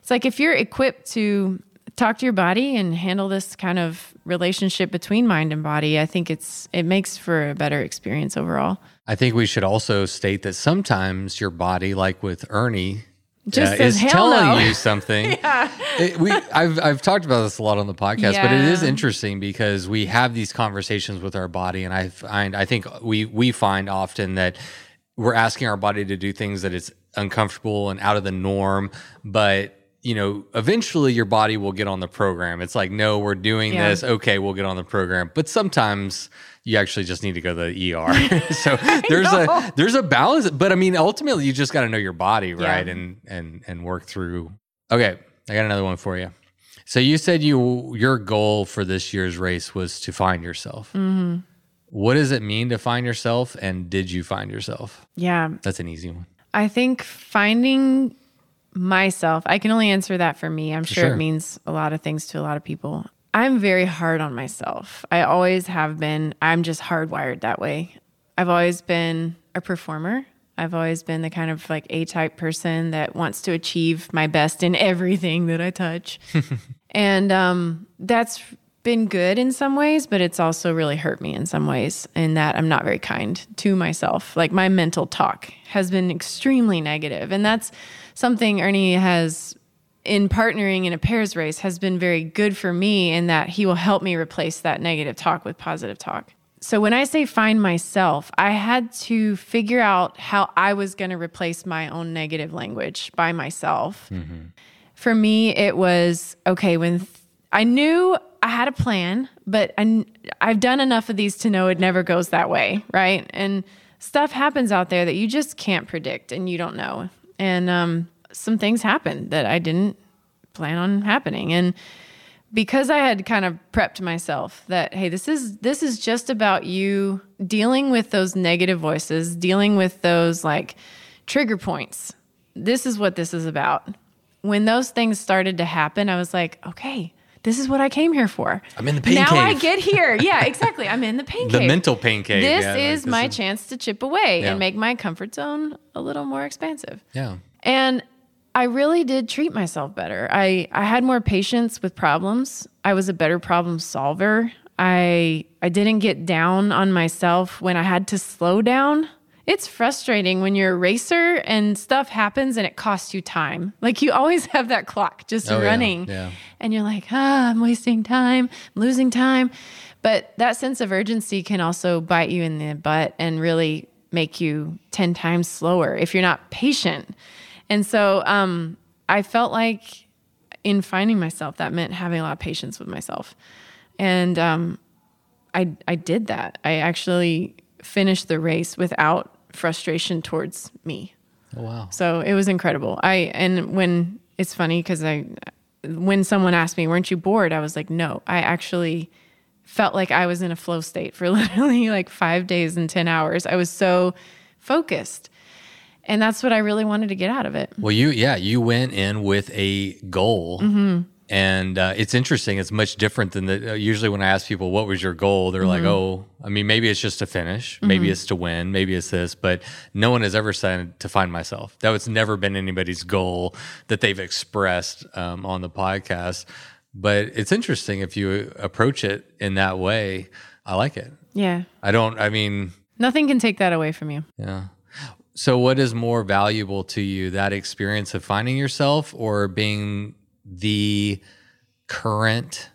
it's like if you're equipped to talk to your body and handle this kind of relationship between mind and body i think it's it makes for a better experience overall I think we should also state that sometimes your body, like with Ernie, Just uh, is telling no." you something. It- we, I've, I've talked about this a lot on the podcast, but it is interesting because we have these conversations with our body, and I find I think we we find often that we're asking our body to do things that it's uncomfortable and out of the norm, but you know, eventually your body will get on the program. It's like, no, we're doing Yeah. this. Okay, we'll get on the program. But sometimes you actually just need to go to the ER. so there's a there's a balance. But I mean, ultimately, you just got to know your body, right? And and and work through. Okay, I got another one for you. So you said you your goal for this year's race was to find yourself. Mm-hmm. What does it mean to find yourself? And did you find yourself? yeah That's an easy one. I think finding myself, I can only answer that for me. I'm sure, sure. it means a lot of things to a lot of people. I'm very hard on myself. I always have been. I'm just hardwired that way. I've always been a performer. I've always been the kind of like A type person that wants to achieve my best in everything that I touch. and um, that's been good in some ways, but it's also really hurt me in some ways in that I'm not very kind to myself. Like my mental talk has been extremely negative, and that's something Ernie has in partnering in a pairs race has been very good for me in that he will help me replace that negative talk with positive talk. So when I say find myself, I had to figure out how I was going to replace my own negative language by myself. Mm-hmm. For me, it was okay when th- I knew I had a plan, but I, I've done enough of these to know it never goes that way, right? And stuff happens out there that you just can't predict and you don't know. And um, some things happened that I didn't plan on happening. And because I had kind of prepped myself that hey, this is this is just about you dealing with those negative voices, dealing with those like trigger points. This is what this is about. When those things started to happen, I was like, okay, this is what I came here for. I'm in the pain now cave. I get here. Yeah, exactly. I'm in the pain the cave. mental pain cave. This yeah, is like, my is- chance to chip away Yeah. and make my comfort zone a little more expansive. Yeah. And I really did treat myself better. I, I had more patience with problems. I was a better problem solver. I I didn't get down on myself when I had to slow down. It's frustrating when you're a racer and stuff happens and it costs you time. Like you always have that clock just Oh, yeah, running. yeah. And you're like, ah, I'm wasting time, I'm losing time. But that sense of urgency can also bite you in the butt and really make you 10 times slower if you're not patient. And so um, I felt like in finding myself, that meant having a lot of patience with myself. And um, I, I did that. I actually finished the race without frustration towards me. Oh, wow. So it was incredible. I and when it's funny because I when someone asked me, "Weren't you bored?" I was like, "No." I actually felt like I was in a flow state for literally like 5 days and 10 hours. I was so focused. And that's what I really wanted to get out of it. Well, you, yeah, you went in with a goal. Mm-hmm. And uh, it's interesting. It's much different than the. Uh, usually, when I ask people what was your goal, they're like, Mm-hmm. "Oh, I mean, maybe it's just to finish, maybe it's to win, maybe it's this." But no one has ever said to find myself. That was never been anybody's goal that they've expressed um, on the podcast. But it's interesting if you approach it in that way. I like it. Yeah. I don't. I mean, Nothing can take that away from you. yeah. So, what is more valuable to you, that experience of finding yourself or being the current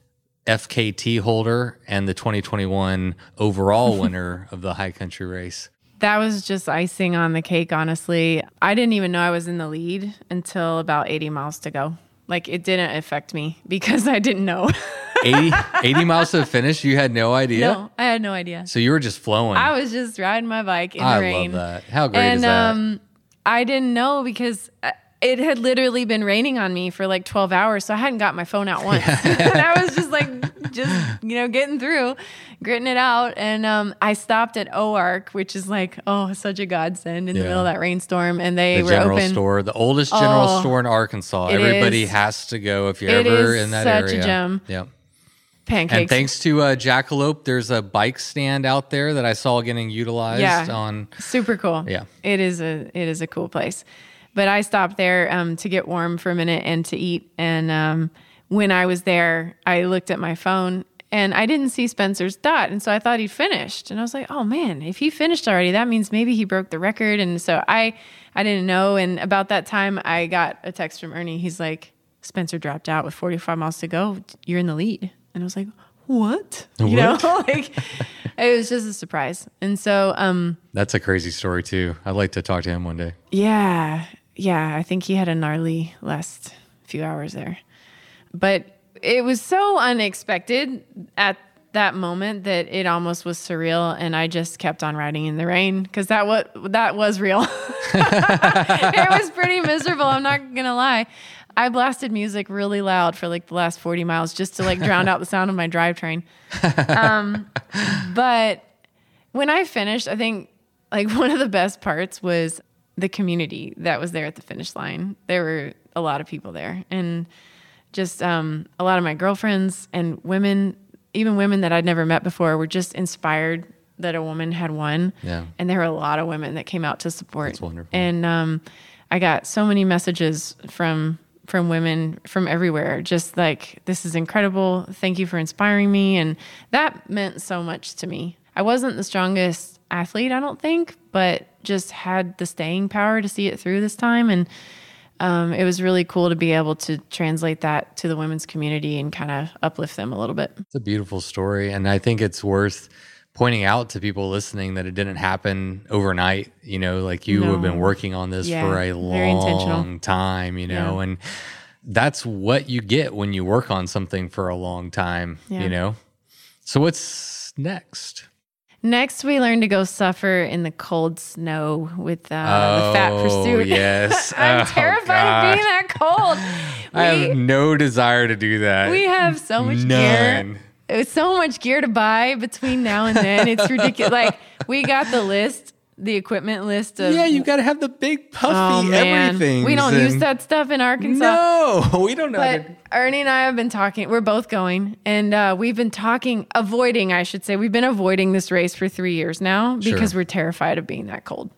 FKT holder and the 2021 overall winner of the high country race? That was just icing on the cake, honestly. I didn't even know I was in the lead until about 80 miles to go. Like it didn't affect me because I didn't know. 80, 80 miles to the finish? You had no idea? no, I had no idea. So, you were just flowing. I was just riding my bike in I the rain. love that. How great and is that? um, I didn't know because uh, it had literally been raining on me for like 12 hours. So I hadn't got my phone out once. and I was just like, just, you know, getting through, gritting it out. And um, I stopped at Oark, which is like, oh, such a godsend in the middle of that rainstorm. And they the were general open. store, the oldest general Oh, store in Arkansas. Everybody is. has to go if you're ever in that such a gem. Yep. Pancakes. And thanks to uh, Jackalope, there's a bike stand out there that I saw getting utilized Yeah. on. Super cool. Yeah. It is a it is a cool place. But I stopped there um, to get warm for a minute and to eat. And um, when I was there, I looked at my phone and I didn't see Spencer's dot. And so I thought he'd finished. And I was like, oh man, if he finished already, that means maybe he broke the record. And so I I didn't know. And about that time I got a text from Ernie. He's like, Spencer dropped out with 45 miles to go. You're in the lead. And I was like, what? You know, like it was just a surprise. And so um That's a crazy story too. I'd like to talk to him one day. yeah, yeah. I think he had a gnarly last few hours there, but it was so unexpected at that moment that it almost was surreal, and I just kept on riding in the rain because that what that was real. it was pretty miserable. I'm not gonna lie. I blasted music really loud for like the last 40 miles just to like drown out the sound of my drivetrain. Um, but when I finished, I think like one of the best parts was the community that was there at the finish line. There were a lot of people there and just um, a lot of my girlfriends and women, even women that I'd never met before, were just inspired that a woman had won. Yeah. And there were a lot of women that came out to support. That's wonderful. And um, I got so many messages from from women from everywhere. Just like, this is incredible. Thank you for inspiring me. And that meant so much to me. I wasn't the strongest athlete, I don't think, but just had the staying power to see it through this time. And um, it was really cool to be able to translate that to the women's community and kind of uplift them a little bit. It's a beautiful story. And I think it's worth pointing out to people listening that it didn't happen overnight. You know, like you No. have been working on this Yeah, for a long time, you know, Yeah. and that's what you get when you work on something for a long time, Yeah. you know? So what's next? Next, we learn to go suffer in the cold snow with uh, the Fat Oh, Pursuit. yes. I'm Oh, terrified of being that cold. I have no desire to do that. we have so much None. gear. It's so much gear to buy between now and then. It's ridiculous. like we got the list, the equipment list of Yeah, you got to have the big puffy oh everything. we don't use that stuff in Arkansas. No, we don't know. But to- Ernie and I have been talking. We're both going, and uh, we've been talking, avoiding. I should say, we've been avoiding this race for three years now because Sure. we're terrified of being that cold.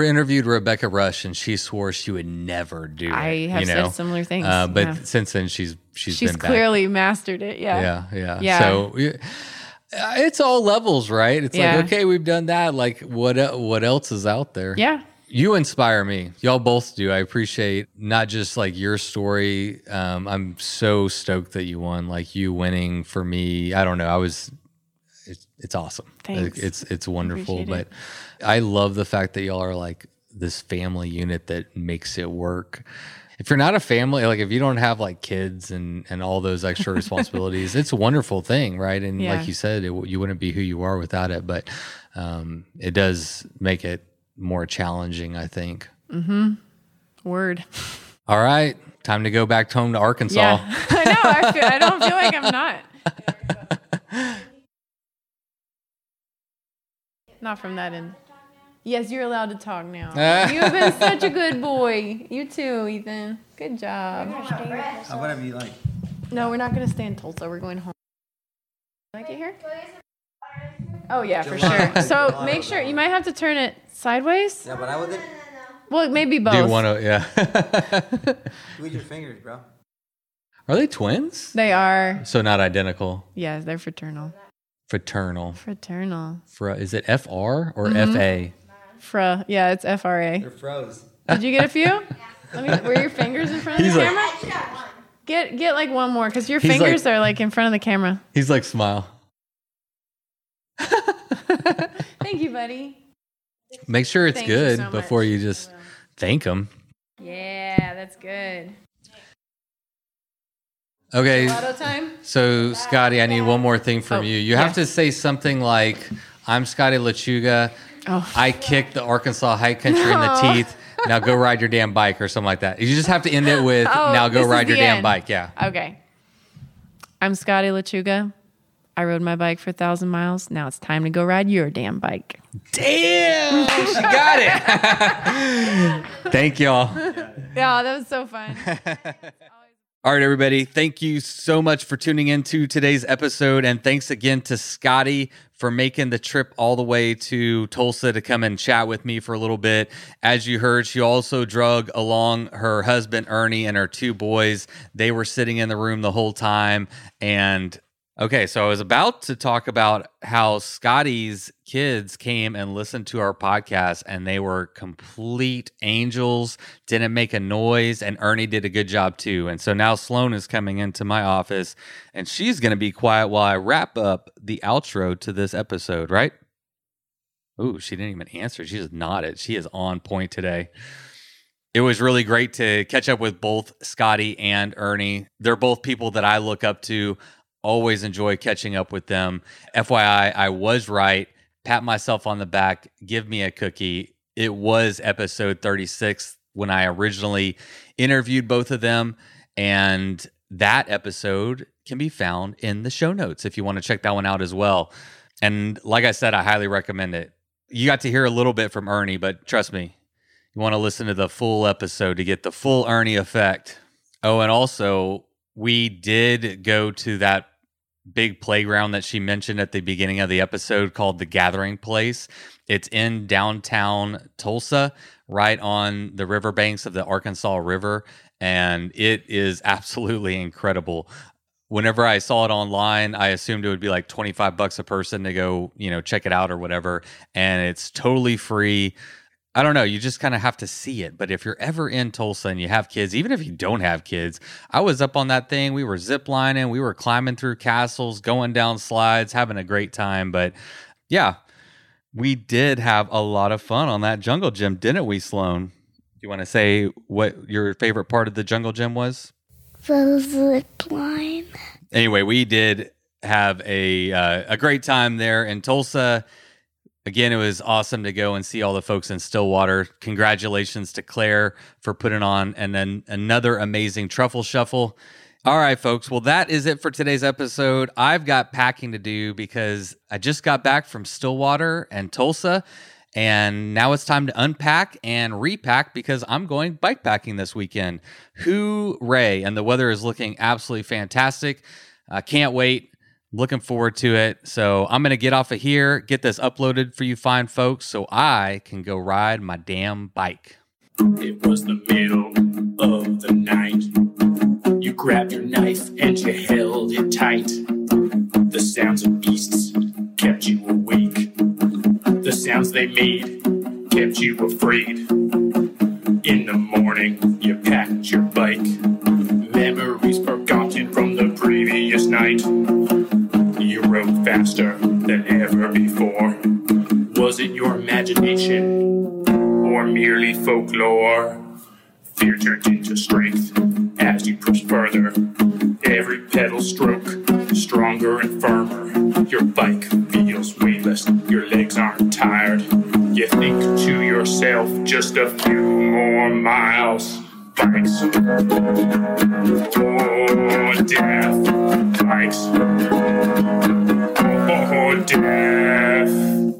I interviewed Rebecca Rusch, and she swore she would never do it. I have you said similar things, Uh, but yeah. since then, she's she's She's been back. clearly mastered it. Yeah. yeah, yeah, Yeah. So uh, it's all levels, right? It's Yeah. like okay, we've done that. Like what what else is out there? Yeah. You inspire me. Y'all both do. I appreciate not just like your story. Um, I'm so stoked that you won. Like you winning for me. I don't know. I was. It's, it's awesome. Thanks. It's it's wonderful. But I love the fact that y'all are like this family unit that makes it work. If you're not a family, like if you don't have like kids and and all those extra responsibilities, it's a wonderful thing, right? And Yeah. like you said, it, you wouldn't be who you are without it. But um, it does make it more challenging, I think. Hmm. Word. All right, time to go back home to Arkansas. Yeah. I know. I, feel, I don't feel like I'm not. Not from that end. Yes, you're allowed to talk now. you have been such a good boy. You too, Ethan. Good job. Uh, whatever you like. No, we're not going to stay in Tulsa. We're going home. Like it here? Oh yeah, for sure. So make sure you might have to turn it sideways. Yeah, but I would Well, maybe both. Do you want to? Yeah. squeeze your fingers, bro. are they twins? They are. So not identical. Yeah, they're fraternal. Fraternal. Fraternal. Fra- is it FR or Mm-hmm. FA? Fra. Yeah, it's FRA. They're froze. Did you get a few? Let me. Were your fingers in front of He's the like- camera? Get get like one more because your He's fingers like- are like in front of the camera. He's like smile. Thank you, buddy. Make sure it's Thank you good so before you just thank him. Yeah, that's good. Okay. Auto time. So Scotty, I need one more thing from Oh, you. You have to say something like, "I'm Scotty Lechuga. Oh. I kicked the Arkansas high country in the teeth. Now go ride your damn bike or something like that. You just have to end it with, Oh, "Now go ride your the damn bike." Yeah. Okay. I'm Scotty Lechuga. I rode my bike for a thousand miles. Now it's time to go ride your damn bike. Damn, she got it. Thank y'all. Yeah, that was so fun. All right, everybody. Thank you so much for tuning into today's episode. And thanks again to Scotty for making the trip all the way to Tulsa to come and chat with me for a little bit. As you heard, she also drug along her husband, Ernie, and her two boys. They were sitting in the room the whole time. And Okay, so I was about to talk about how Scotty's kids came and listened to our podcast and they were complete angels, didn't make a noise, and Ernie did a good job too. And so now Sloan is coming into my office and she's going to be quiet while I wrap up the outro to this episode, right? Ooh, she didn't even answer. She just nodded. She is on point today. It was really great to catch up with both Scotty and Ernie. They're both people that I look up to always enjoy catching up with them. FYI, I was right. Pat myself on the back, give me a cookie. It was episode 36 when I originally interviewed both of them. And that episode can be found in the show notes if you want to check that one out as well. And like I said, I highly recommend it. You got to hear a little bit from Ernie, but trust me, you want to listen to the full episode to get the full Ernie effect. Oh, and also, we did go to that big playground that she mentioned at the beginning of the episode called the Gathering Place. It's in downtown Tulsa, right on the riverbanks of the Arkansas River. and it is absolutely incredible. Whenever I saw it online, I assumed it would be like 25 bucks a person to go, you know, check it out or whatever. And it's totally free. I don't know. You just kind of have to see it. But if you're ever in Tulsa and you have kids, even if you don't have kids, I was up on that thing. We were ziplining, we were climbing through castles, going down slides, having a great time. But yeah, we did have a lot of fun on that jungle gym, didn't we, Sloan? Do you want to say what your favorite part of the jungle gym was? The zip line. Anyway, we did have a uh, a great time there in Tulsa. Again, it was awesome to go and see all the folks in Stillwater. Congratulations to Claire for putting on and then another amazing truffle shuffle. All right, folks. Well, that is it for today's episode. I've got packing to do because I just got back from Stillwater and Tulsa and now it's time to unpack and repack because I'm going bike packing this weekend. Hooray! And the weather is looking absolutely fantastic. I can't wait. Looking forward to it. So I'm going to get off of here, get this uploaded for you fine folks so I can go ride my damn bike. It was the middle of the night. You grabbed your knife and you held it tight. The sounds of beasts kept you awake the sounds they made kept you afraid. In the morning, you packed your bike. Memories forgotten from the previous night. You rode faster than ever before. Was it your imagination or merely folklore? Fear turned into strength as you pushed further. Every pedal stroke stronger and firmer. Your bike feels weightless, your legs aren't tired. You think to yourself, just a few more miles. Bikes. Oh, death. Bikes. Oh, death.